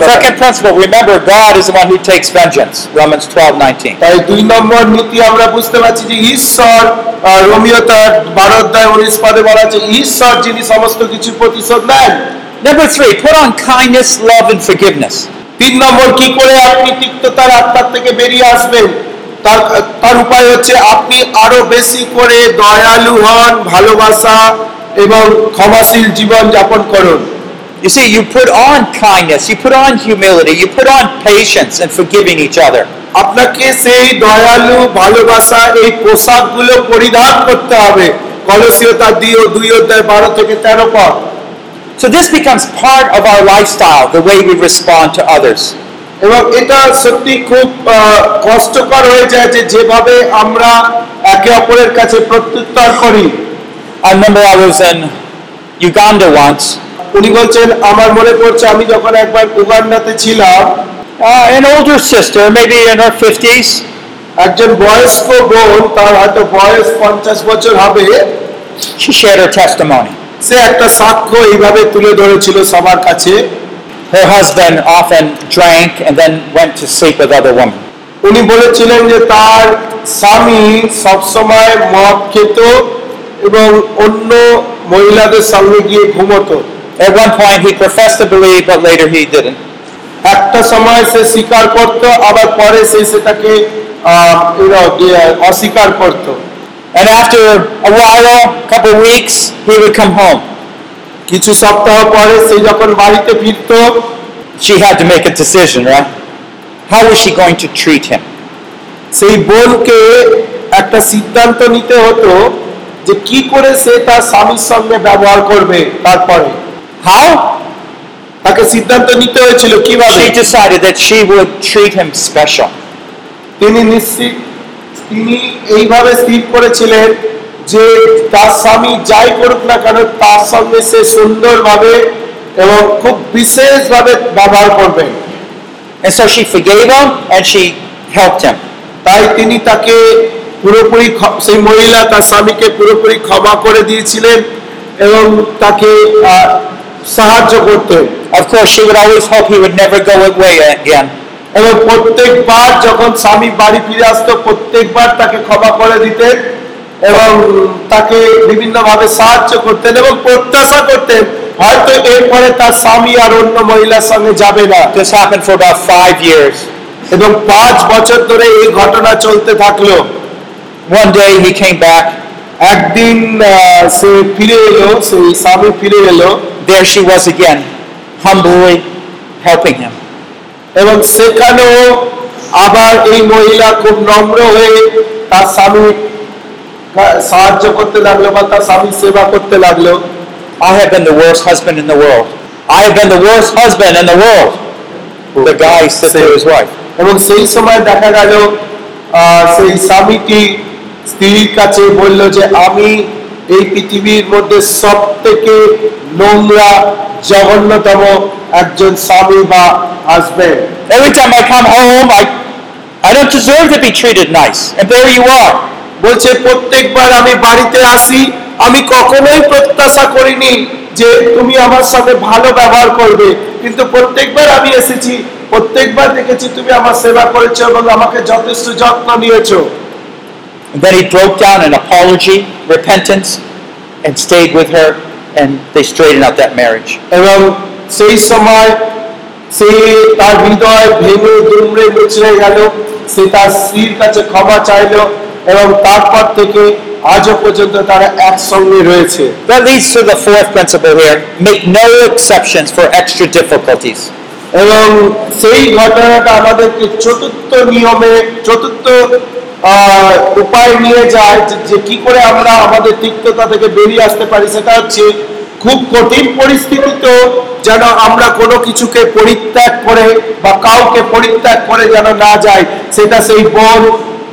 second principle, remember God is the one who takes vengeance. Romans 12, 19. তাই দুই নম্বর নীতি আমরা বুঝতে পারছি যে ঈশ্বর আহ, রোমিও তার বারো অধ্যায় উনিশ পদে বলা আছে ঈশ্বর যিনি সমস্ত কিছু প্রতিশোধ নেন Number three, put on kindness, love, and forgiveness. তিন নম্বর কি করে আপনি তিক্ততার আত্মার থেকে বেরিয়ে আসবেন তার তার উপায় হচ্ছে আপনি আরো বেশি করে দয়ালু হন ভালোবাসা এবং ক্ষমাশীল জীবন যাপন করুন You see, you put on kindness, you put on humility, you put on patience and forgiving each other. আপনাকে সেই দয়ালু ভালোবাসা এই পোশাকগুলো পরিধান করতে হবে কলসীয় তার দুই দুই অধ্যায় বারো থেকে তেরো পদ So this becomes part of our lifestyle, the way we respond to others. এবং এটা সত্যি খুব কষ্টকর হয়ে যায় যে যেভাবে আমরা একে অপরের কাছে প্রত্যুত্তর করি I remember I was in Uganda once. উনি বলছেন আমার মনে পড়ছে আমি যখন একবার উগান্ডাতে ছিলাম Uh, an older sister, maybe in her 50s, একজন বয়স্ক বোন তার হয়তো বয়স পঞ্চাশ বছর হবে she shared her testimony. সে একটা সাক্ষ্য এইভাবে তুলে ধরেছিল সবার কাছে Her husband often drank and then went to sleep with other women. উনি বলেছিলেন যে তার স্বামী সবসময় মদ খেত এবং অন্য মহিলাদের সঙ্গে গিয়ে ঘুমতো At one point, he professed to believe, but later he didn't. একটা সময় সে স্বীকার করত আবার পরে সে সেটাকে আহ, you know, দিয়ে- অস্বীকার করত And after a while, a couple of weeks, he would come home. কিছু সপ্তাহ পরে সে যখন বাড়িতে ফিরত She had to make a decision, right? How was she going to treat him? সেই বোনকে একটা সিদ্ধান্ত নিতে হতো যে কি করে সে তার স্বামীর সঙ্গে ব্যবহার করবে তারপরে How? তাকে সিদ্ধান্ত নিতে হয়েছিল কীভাবে She decided that she would treat him special. তিনি নিশ্চিত তিনি এইভাবে স্থির করেছিলেন যে তার স্বামী যাই করুক না কেন তার সঙ্গে সে সুন্দরভাবে এবং খুব বিশেষভাবে ব্যবহার করবেন And so she forgave him and she helped him. তাই তিনি তাকে পুরোপুরি সেই মহিলা তার স্বামীকে পুরোপুরি ক্ষমা করে দিয়েছিলেন এবং তাকে সাহায্য করতেন Of course, she would always hope he would never go away again. এবং প্রত্যেকবার যখন স্বামী বাড়ি ফিরে আসতো প্রত্যেকবার তাকে ক্ষমা করে দিতেন এবং তাকে বিভিন্ন ভাবে সাহায্য করতেন এবং প্রত্যাশা করতেন হয়তো এরপরে তার স্বামী আর অন্য মহিলার সঙ্গে যাবে না This happened for about five years. এবং পাঁচ বছর ধরে এই ঘটনা চলতে থাকল One day he came back. একদিন সে ফিরে এলো সেই স্বামী ফিরে এলো There she was again, humbly helping him. এবং সেখানেও আবার এই মহিলা খুব নম্র হয়ে তার স্বামী সাহায্য করতে লাগলো বা তার স্বামীর সেবা করতে লাগলো I have been the worst husband in the world. I have been the worst husband in the world. The guy said to his wife. এবং সেই সময় দেখা গেল আহ, সেই স্বামীটি স্ত্রীর কাছে বলল যে আমি এই পৃথিবীর মধ্যে সব থেকে নোংরা জঘন্যতম একজন স্বামী বা husband Every time I come home, I, I don't deserve to be treated nice. And there you are. বলছে প্রত্যেকবার আমি বাড়িতে আসি আমি কখনোই প্রত্যাশা করিনি যে তুমি আমার সাথে ভালো ব্যবহার করবে কিন্তু প্রত্যেকবার আমি এসেছি প্রত্যেকবার দেখেছি তুমি আমার সেবা করেছ এবং আমাকে যথেষ্ট যত্ন নিয়েছো then he broke down in apology, repentance, and stayed with her, and they straightened out that marriage. এবং সেই সময় সে তার হৃদয় ভেঙে দুমড়ে মুচড়ে গেল সে তার স্ত্রীর কাছে ক্ষমা চাইলো এবং তারপর থেকে আজও পর্যন্ত তারা একসঙ্গে রয়েছে That leads to the fourth principle here make no exceptions for extra difficulties. এবং সেই ঘটনাটা আমাদেরকে চতুর্থ নিয়মে চতুর্থ উপায় নিয়ে যায় যে- কি করে আমরা আমাদের তিক্ততা থেকে বেরিয়ে আসতে পারি সেটা হচ্ছে খুব কঠিন পরিস্থিতিতেও যেন আমরা কোনো কিছুকে পরিত্যাগ করে বা কাউকে পরিত্যাগ করে যেন না যাই সেটা সেই বোন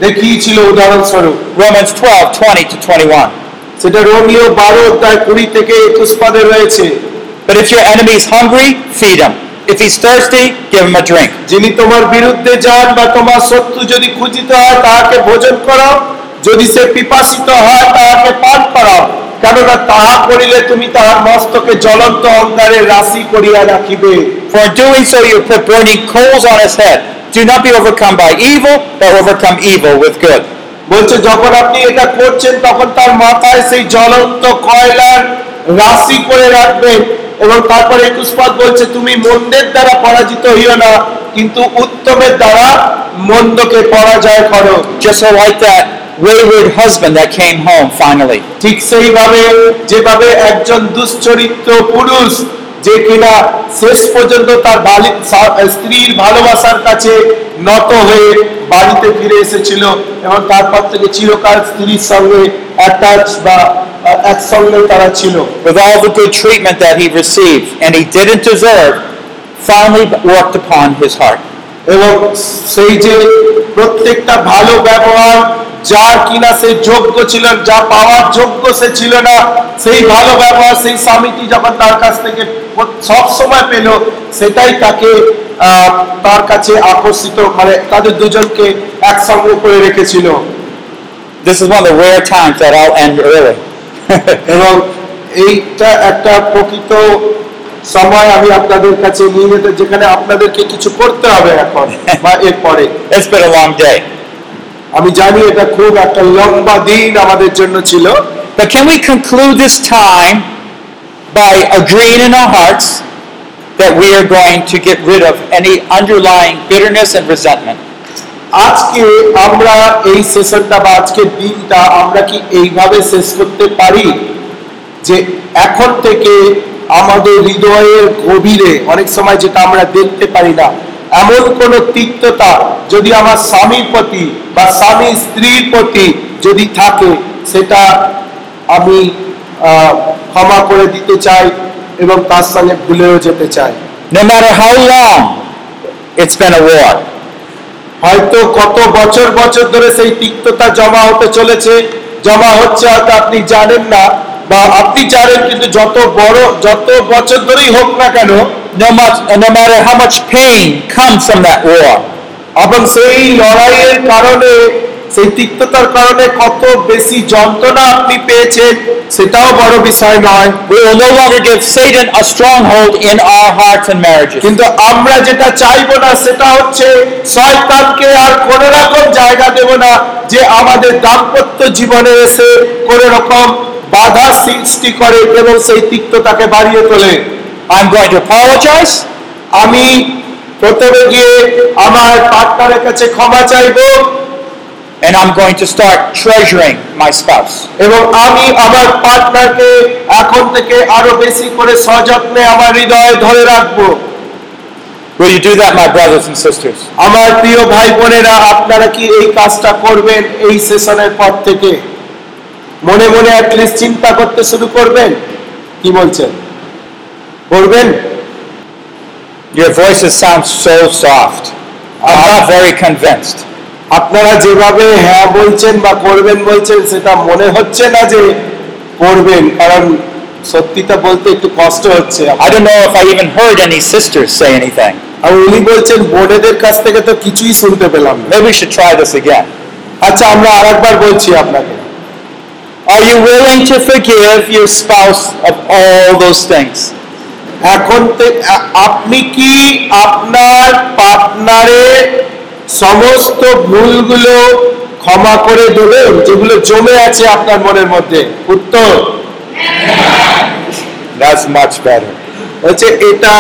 দেখিয়েছিল উদাহরণস্বরূপ Romans 12, 20 to 21. সেটা রোমিও বারো অধ্যায় কুড়ি থেকে একুশ পদে রয়েছে But if your enemy is hungry, feed him. If he's thirsty, give him a drink. যিনি তোমার বিরুদ্ধে যান বা তোমার শত্রু যদি খুঁজিতে হয় তাহাকে ভোজন করো যদি সে পিপাসিত হয় তাহাকে পান করাও কেননা তাহা করিলে তুমি তাহার মস্তকে জ্বলন্ত অঙ্গারে রাশি করিয়া রাখিবে For in doing so you put burning coals on his head. Do not be overcome by evil, but overcome evil with good. বলছে যখন আপনি এটা করছেন তখন তার মাথায় সেই জ্বলন্ত কয়লার রাশি করে রাখবেন এবং তারপরে একুশ পদ বলছে তুমি মন্দের দ্বারা পরাজিত হইও না কিন্তু উত্তমের দ্বারা মন্দকে পরাজয় করো Just like that wayward husband that came home finally. ঠিক সেইভাবে যেভাবে একজন দুশ্চরিত্র পুরুষ যে কিনা শেষ পর্যন্ত তার বালি- সা- স্ত্রীর ভালোবাসার কাছে নত হয়ে বাড়িতে ফিরে এসেছিল এবং তারপর থেকে চিরকাল স্ত্রীর সঙ্গে অ্যাটাচ বা আহ, একসঙ্গে তারা ছিল with all the good treatment that he received and he didn't deserve, finally worked upon his heart. এবং সেই যে প্রত্যেকটা ভালো ব্যবহার যা কিনা সে যোগ্য ছিল যা পাওয়ার যোগ্য সে ছিল না সেই ভালো ব্যবহার সেই স্বামীটি যখন তার কাছ থেকে সব সময় পেল সেটাই তাকে তার কাছে আকর্ষিত মানে তাদের দুজনকে একসঙ্গে করে রেখেছিল This is one of the rare times that I'll end early. এবং এইটা একটা প্রকৃত সময় আমি আপনাদের কাছে নিয়ে যেতে যেখানে আপনাদেরকে কিছু করতে হবে এখন [LAUGHS] বা এরপরে। এসপের ওয়াম যায় আমি জানি এটা খুব একটা লম্বা দিন আমাদের জন্য ছিল। তা can we this time by hurts that we are going to any underlying bitterness and resentment আজকে আমরা এই সেশনটা বা আজকে দিনটা আমরা কি এইভাবে শেষ করতে পারি? যে এখন থেকে আমাদের হৃদয়ের গভীরে অনেক সময় যেটা আমরা দেখতে পারি না এমন কোন তিক্ততা যদি আমার স্বামীর প্রতি বা স্বামী স্ত্রীর প্রতি যদি থাকে সেটা আমি ক্ষমা করে দিতে চাই এবং তার সঙ্গে ভুলেও যেতে চাই। No matter how long it's been a war, হয়তো কত বছর বছর ধরে সেই তিক্ততা জমা হতে চলেছে জমা হচ্ছে হয়তো আপনি জানেন না বা আপনি জানেন কিন্তু যত বড় যত বছর ধরেই হোক না কেন no, much, no matter how much pain comes from that war, এবং সেই লড়াইয়ের কারণে সেই তিক্ততার কারণে কত বেশি যন্ত্রণা আপনি পেয়েছেন সেটাও বড় বিষয় নয় we will no longer give Satan a stronghold in our hearts and marriages. কিন্তু আমরা যেটা চাইব না সেটা হচ্ছে শয়তানকে আর কোন রকম জায়গা দেব না যে আমাদের দাম্পত্য জীবনে এসে কোন রকম বাধা সৃষ্টি করে এবং সেই তিক্ততাকে বাড়িয়ে তোলে I'm going to apologize. আমি প্রথমে গিয়ে আমার পার্টনারের কাছে ক্ষমা চাইব and I'm going to start treasuring my spouse. এবং আমি আমার পার্টনারকে এখন থেকে আরও বেশি করে সযত্নে আমার হৃদয়ে ধরে রাখব Will you do that, my brothers and sisters? আমার প্রিয় ভাই বোনেরা আপনারা কি এই কাজটা করবেন এই সেশনের পর থেকে মনে মনে অ্যাটলিস্ট চিন্তা করতে শুরু করবেন কি বলছেন করবেন Your voices sound so soft. I'm not very convinced. আপনারা যেভাবে হ্যাঁ বলছেন বা করবেন বলছেন সেটা মনে হচ্ছে না যে করবেন কারণ সত্যিটা বলতে একটু কষ্ট হচ্ছে I don't know if I even heard any sisters say anything. আর উনি বলছেন বোনেদের কাছ থেকে তো কিছুই শুনতে পেলাম না Maybe we should try this again. আচ্ছা আমরা আরেকবার বলছি আপনাকে Are you willing to forgive your spouse of all those things? এখন আপনি কি আপনার পার্টনারের সমস্ত ভুলগুলো ক্ষমা করে দেবেন যেগুলো জমে আছে আপনার মনের মধ্যে উত্তর That's much better. হচ্ছে এটা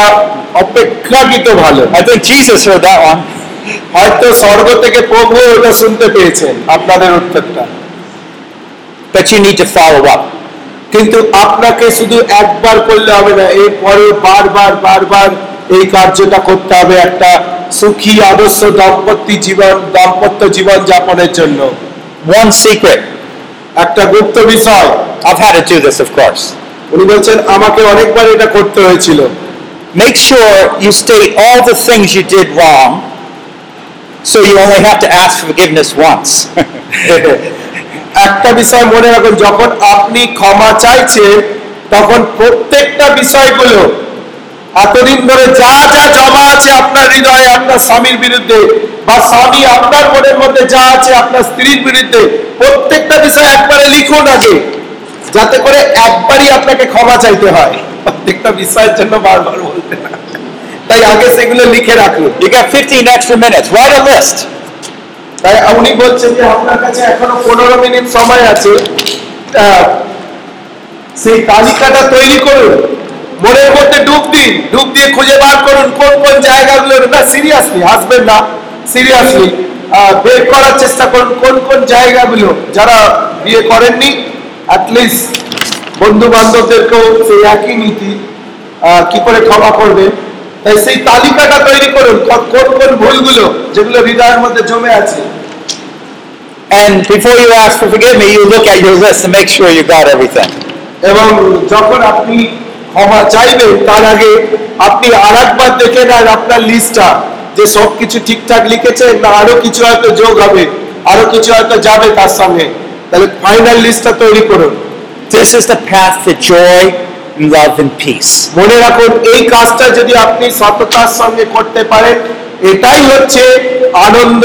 অপেক্ষাকৃত ভালো I think Jesus heard that one. হয়তো স্বর্গ থেকে প্রভু ওটা শুনতে পেয়েছেন আপনাদের উত্তরটা but you need to follow up. কিন্তু আপনাকে শুধু একবার করলে হবে না এর পরে বারবার বারবার এই কার্যটা করতে হবে একটা সুখী আদর্শ দম্পতি জীবন দম্পত্য জীবন যাপনের জন্য। ওয়ান সিক্রেট একটা গুপ্ত বিষয়। I've had to do this উনি বলছেন আমাকে অনেকবার এটা করতে হয়েছিল। Make sure you stay all the things you did wrong so you only have to ask forgiveness once একটা বিষয় মনে রাখুন, যখন আপনি ক্ষমা চাইছেন, তখন প্রত্যেকটা বিষয়গুলো এতদিন ধরে যা যা জমা আছে আপনার হৃদয়ে, আপনার স্বামীর বিরুদ্ধে বা স্বামী আপনার মনের মধ্যে যা আছে, আপনার স্ত্রীর বিরুদ্ধে, প্রত্যেকটা বিষয় একবারে লিখুন আগে, যাতে করে একবারই আপনাকে ক্ষমা চাইতে হয় প্রত্যেকটা বিষয়ের জন্য বারবার বলতে না তাই আগে সেগুলো লিখে রাখুন You got 15 extra minutes. Write a list. তাই উনি বলছেন যে আপনার কাছে এখনও পনেরো মিনিট সময় আছে। সেই তালিকাটা তৈরি করুন। মনের মধ্যে ডুব দিন। ডুব দিয়ে খুঁজে বার করুন কোন কোন জায়গাগুলো না সিরিয়াসলি হাসবেন না, সিরিয়াসলি বের করার চেষ্টা করুন কোন কোন জায়গাগুলো যারা বিয়ে করেননি। অ্যাটলিস্ট বন্ধু বান্ধবদেরকেও সেই একই নীতি কি করে ক্ষমা করবে তাই সেই তালিকাটা তৈরি করুন কোন কোন ভুলগুলো যেগুলো হৃদয়ের মধ্যে জমে আছে। And before you ask for forgiveness, you look at your list and make sure you got everything. এবং যখন আপনি ক্ষমা চাইবেন তার আগে আপনি আর একবার দেখে নেন আপনার লিস্টটা যে সব কিছু ঠিকঠাক লিখেছেন না আরও কিছু হয়তো যোগ হবে আরও কিছু হয়তো যাবে তার সঙ্গে। তাহলে ফাইনাল লিস্টটা তৈরি করুন। This is the path to joy, love, and peace. মনে রাখুন এই কাজটা যদি আপনি সততার সঙ্গে করতে পারেন এটাই হচ্ছে আনন্দ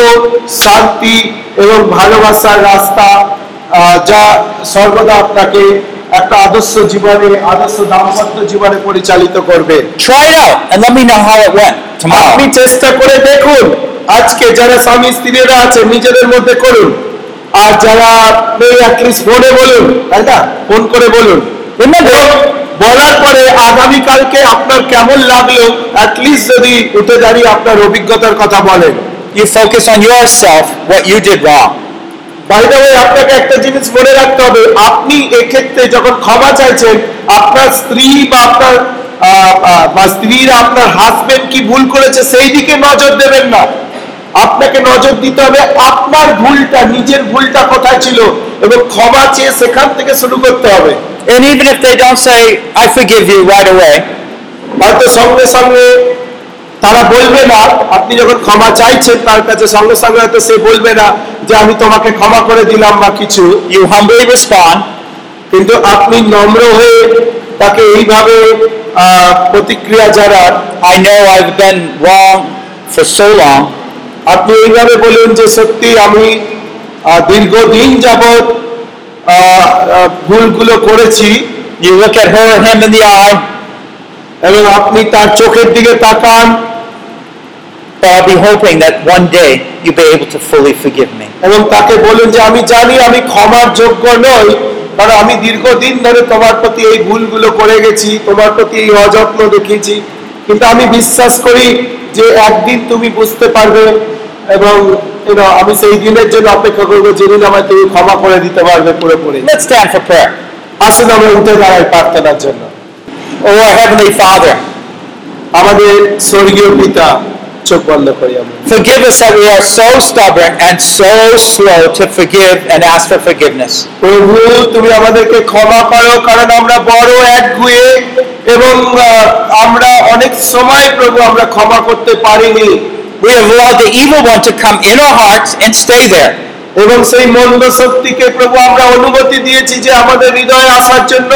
শান্তি এবং ভালোবাসার রাস্তা যা সর্বদা আপনাকে একটা আদর্শ জীবনে আদর্শ দাম্পত্য জীবনে পরিচালিত করবে Try it out and let me know how it went আপনি. চেষ্টা করে দেখুন আজকে যারা স্বামী স্ত্রীরা আছে নিজেদের মধ্যে করুন আর যারা ফোনে বলুন তাই না ফোন করে বলুন Remember, বলার পরে আগামীকালকে আপনার কেমন লাগল? অ্যাটলিস্ট যদি উঠে দাঁড়িয়ে আপনার অভিজ্ঞতার কথা বলেন। You focus on yourself, what you did wrong. বাইরে আপনাকে একটা জিনিস মনে রাখতে হবে। আপনি এক্ষেত্রে যখন ক্ষমা চাইছেন আপনার স্ত্রী বা আপনার বা স্ত্রীরা আপনার হাজবেন্ড কি ভুল করেছে সেই দিকে নজর দেবেন না। আপনাকে নজর দিতে হবে আপনার ভুলটা নিজের ভুলটা কোথায় ছিল? এবং ক্ষমা চেয়ে সেখান থেকে শুরু করতে হবে। And even if they don't say, I forgive you right away, হয়তো সঙ্গে সঙ্গে তারা বলবে না আপনি যখন ক্ষমা চাইছেন তার কাছে সঙ্গে সঙ্গে হয়তো সে বলবে না যে আমি তোমাকে ক্ষমা করে দিলাম বা কিছু। you humbly respond, কিন্তু আপনি নম্র হয়ে তাকে এইভাবে প্রতিক্রিয়া জানান I know I've been wrong for so long, আপনি এইভাবে বলুন যে সত্যি আমি দীর্ঘদিন যাবৎ ভুলগুলো করেছি you look at her or him in the eye, এবং আপনি তার চোখের দিকে তাকান but I'll be hoping that one day you'll be able to fully forgive me. এবং তাকে বলুন যে আমি জানি আমি ক্ষমার যোগ্য নই কারণ আমি দীর্ঘদিন ধরে তোমার প্রতি এই ভুলগুলো করে গেছি তোমার প্রতি এই অযত্ন দেখিয়েছি কিন্তু আমি বিশ্বাস করি যে একদিন তুমি বুঝতে পারবে এবং আমি সেই দিনের জন্য অপেক্ষা করব যেদিন আমায় তুমি ক্ষমা করে দিতে পারবে পুরোপুরি Let's stand for prayer. আসুন আমরা উঠে দাঁড়াই প্রার্থনার জন্য ও Heavenly Father, আমাদের স্বর্গীয় পিতা চোখ বন্ধ করি আমরা forgive us that we are so stubborn and so slow to forgive and ask for forgiveness. প্রভু তুমি আমাদেরকে ক্ষমা করো কারণ আমরা বড় একগুয়ে এবং আমরা অনেক সময় প্রভু আমরা ক্ষমা করতে পারিনি We have allowed the evil one to come in our hearts and stay there. এবং সেই মন্দ শক্তিকে প্রভু আমরা অনুমতি দিয়েছি যে আমাদের হৃদয়ে আসার জন্য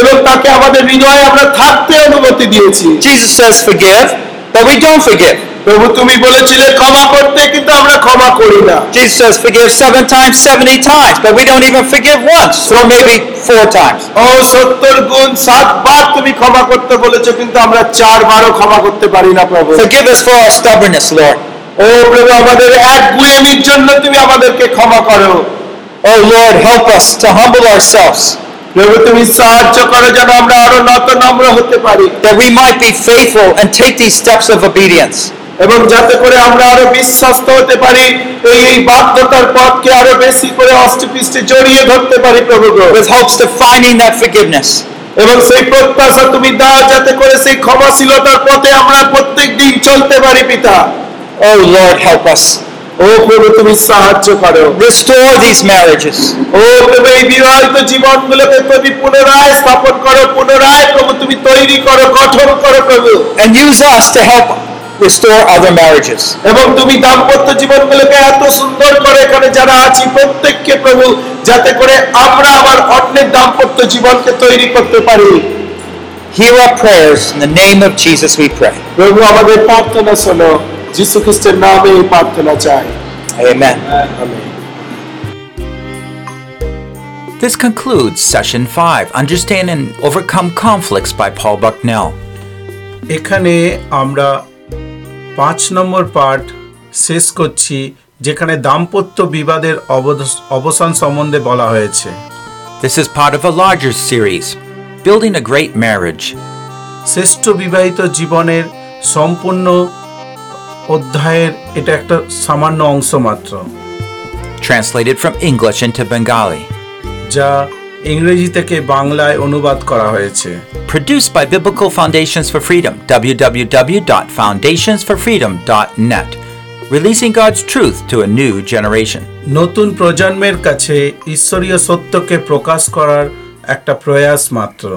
এবং তাকে আমাদের হৃদয়ে আমরা থাকতে অনুমতি দিয়েছি Jesus says forgive, but we don't forgive. প্রভু তুমি বলেছিলে ক্ষমা করতে কিন্তু আমরা ক্ষমা করি না Jesus says forgive seven times, 70 times, but we don't even forgive once, or maybe four times. ও সত্তর গুণ সাতবার তুমি ক্ষমা করতে বলেছো কিন্তু আমরা চারবারও ক্ষমা করতে পারি না প্রভু Forgive us for our stubbornness, Lord. ও প্রভু আমাদের এক গুয়েমির জন্য তুমি আমাদেরকে ক্ষমা করো Oh Lord, help us to humble ourselves, প্রভু তুমি সাহায্য করো যেন আমরা আরো নত নম্র হতে পারি that we might be faithful and take these steps of obedience. এবং যাতে করে আমরা আরও বিশ্বাস্ত হতে পারি এই বাধ্যতার পথকে আরও বেশি করে অষ্টপৃষ্টে জড়িয়ে ধরতে পারি প্রভু with hopes to finding that forgiveness. এবং সেই প্রত্যাশা তুমি দাও যাতে করে সেই ক্ষমাশীলতার পথে আমরা প্রত্যেক দিন চলতে পারি পিতা Oh Lord, help us. ও প্রভু তুমি সাহায্য করো Restore these marriages. ও প্রভু এই বিবাহিত জীবনগুলোকে তুমি পুনরায় স্থাপন করো পুনরায় প্রভু তুমি তৈরি করো গঠন করো প্রভু and use us to help restore other marriages. এবং তুমি দাম্পত্য জীবনগুলোকে এত সুন্দর করে এখানে যারা আছি প্রত্যেককে প্রভু যাতে করে আমরা আবার অন্যের দাম্পত্য জীবনকে তৈরি করতে পারি Hear our prayers. In the name of Jesus we pray. প্রভু আমাদের প্রার্থনা শোনো যীশু খ্রিস্টের নামে এই প্রার্থনা চাই Amen. Amen This concludes Session 5 Understand and Overcome Conflicts by Paul Bucknell. এখানে আমরা পাঁচ নম্বর পার্ট শেষ করছি যেখানে দাম্পত্য বিবাদের অবসান সম্বন্ধে বলা হয়েছে This is part of a larger series Building a Great Marriage. শ্রেষ্ঠ বিবাহিত জীবনের সম্পূর্ণ অধ্যায়ের এটা একটা সামান্য অংশ মাত্র Translated from English into Bengali. যা ইংরেজি থেকে বাংলায় অনুবাদ করা হয়েছে Produced by Biblical Foundations for Freedom, www.foundationsforfreedom.net. Releasing God's truth to a new generation. নতুন প্রজন্মের কাছে ঈশ্বরীয় সত্যকে প্রকাশ করার একটা প্রয়াস মাত্র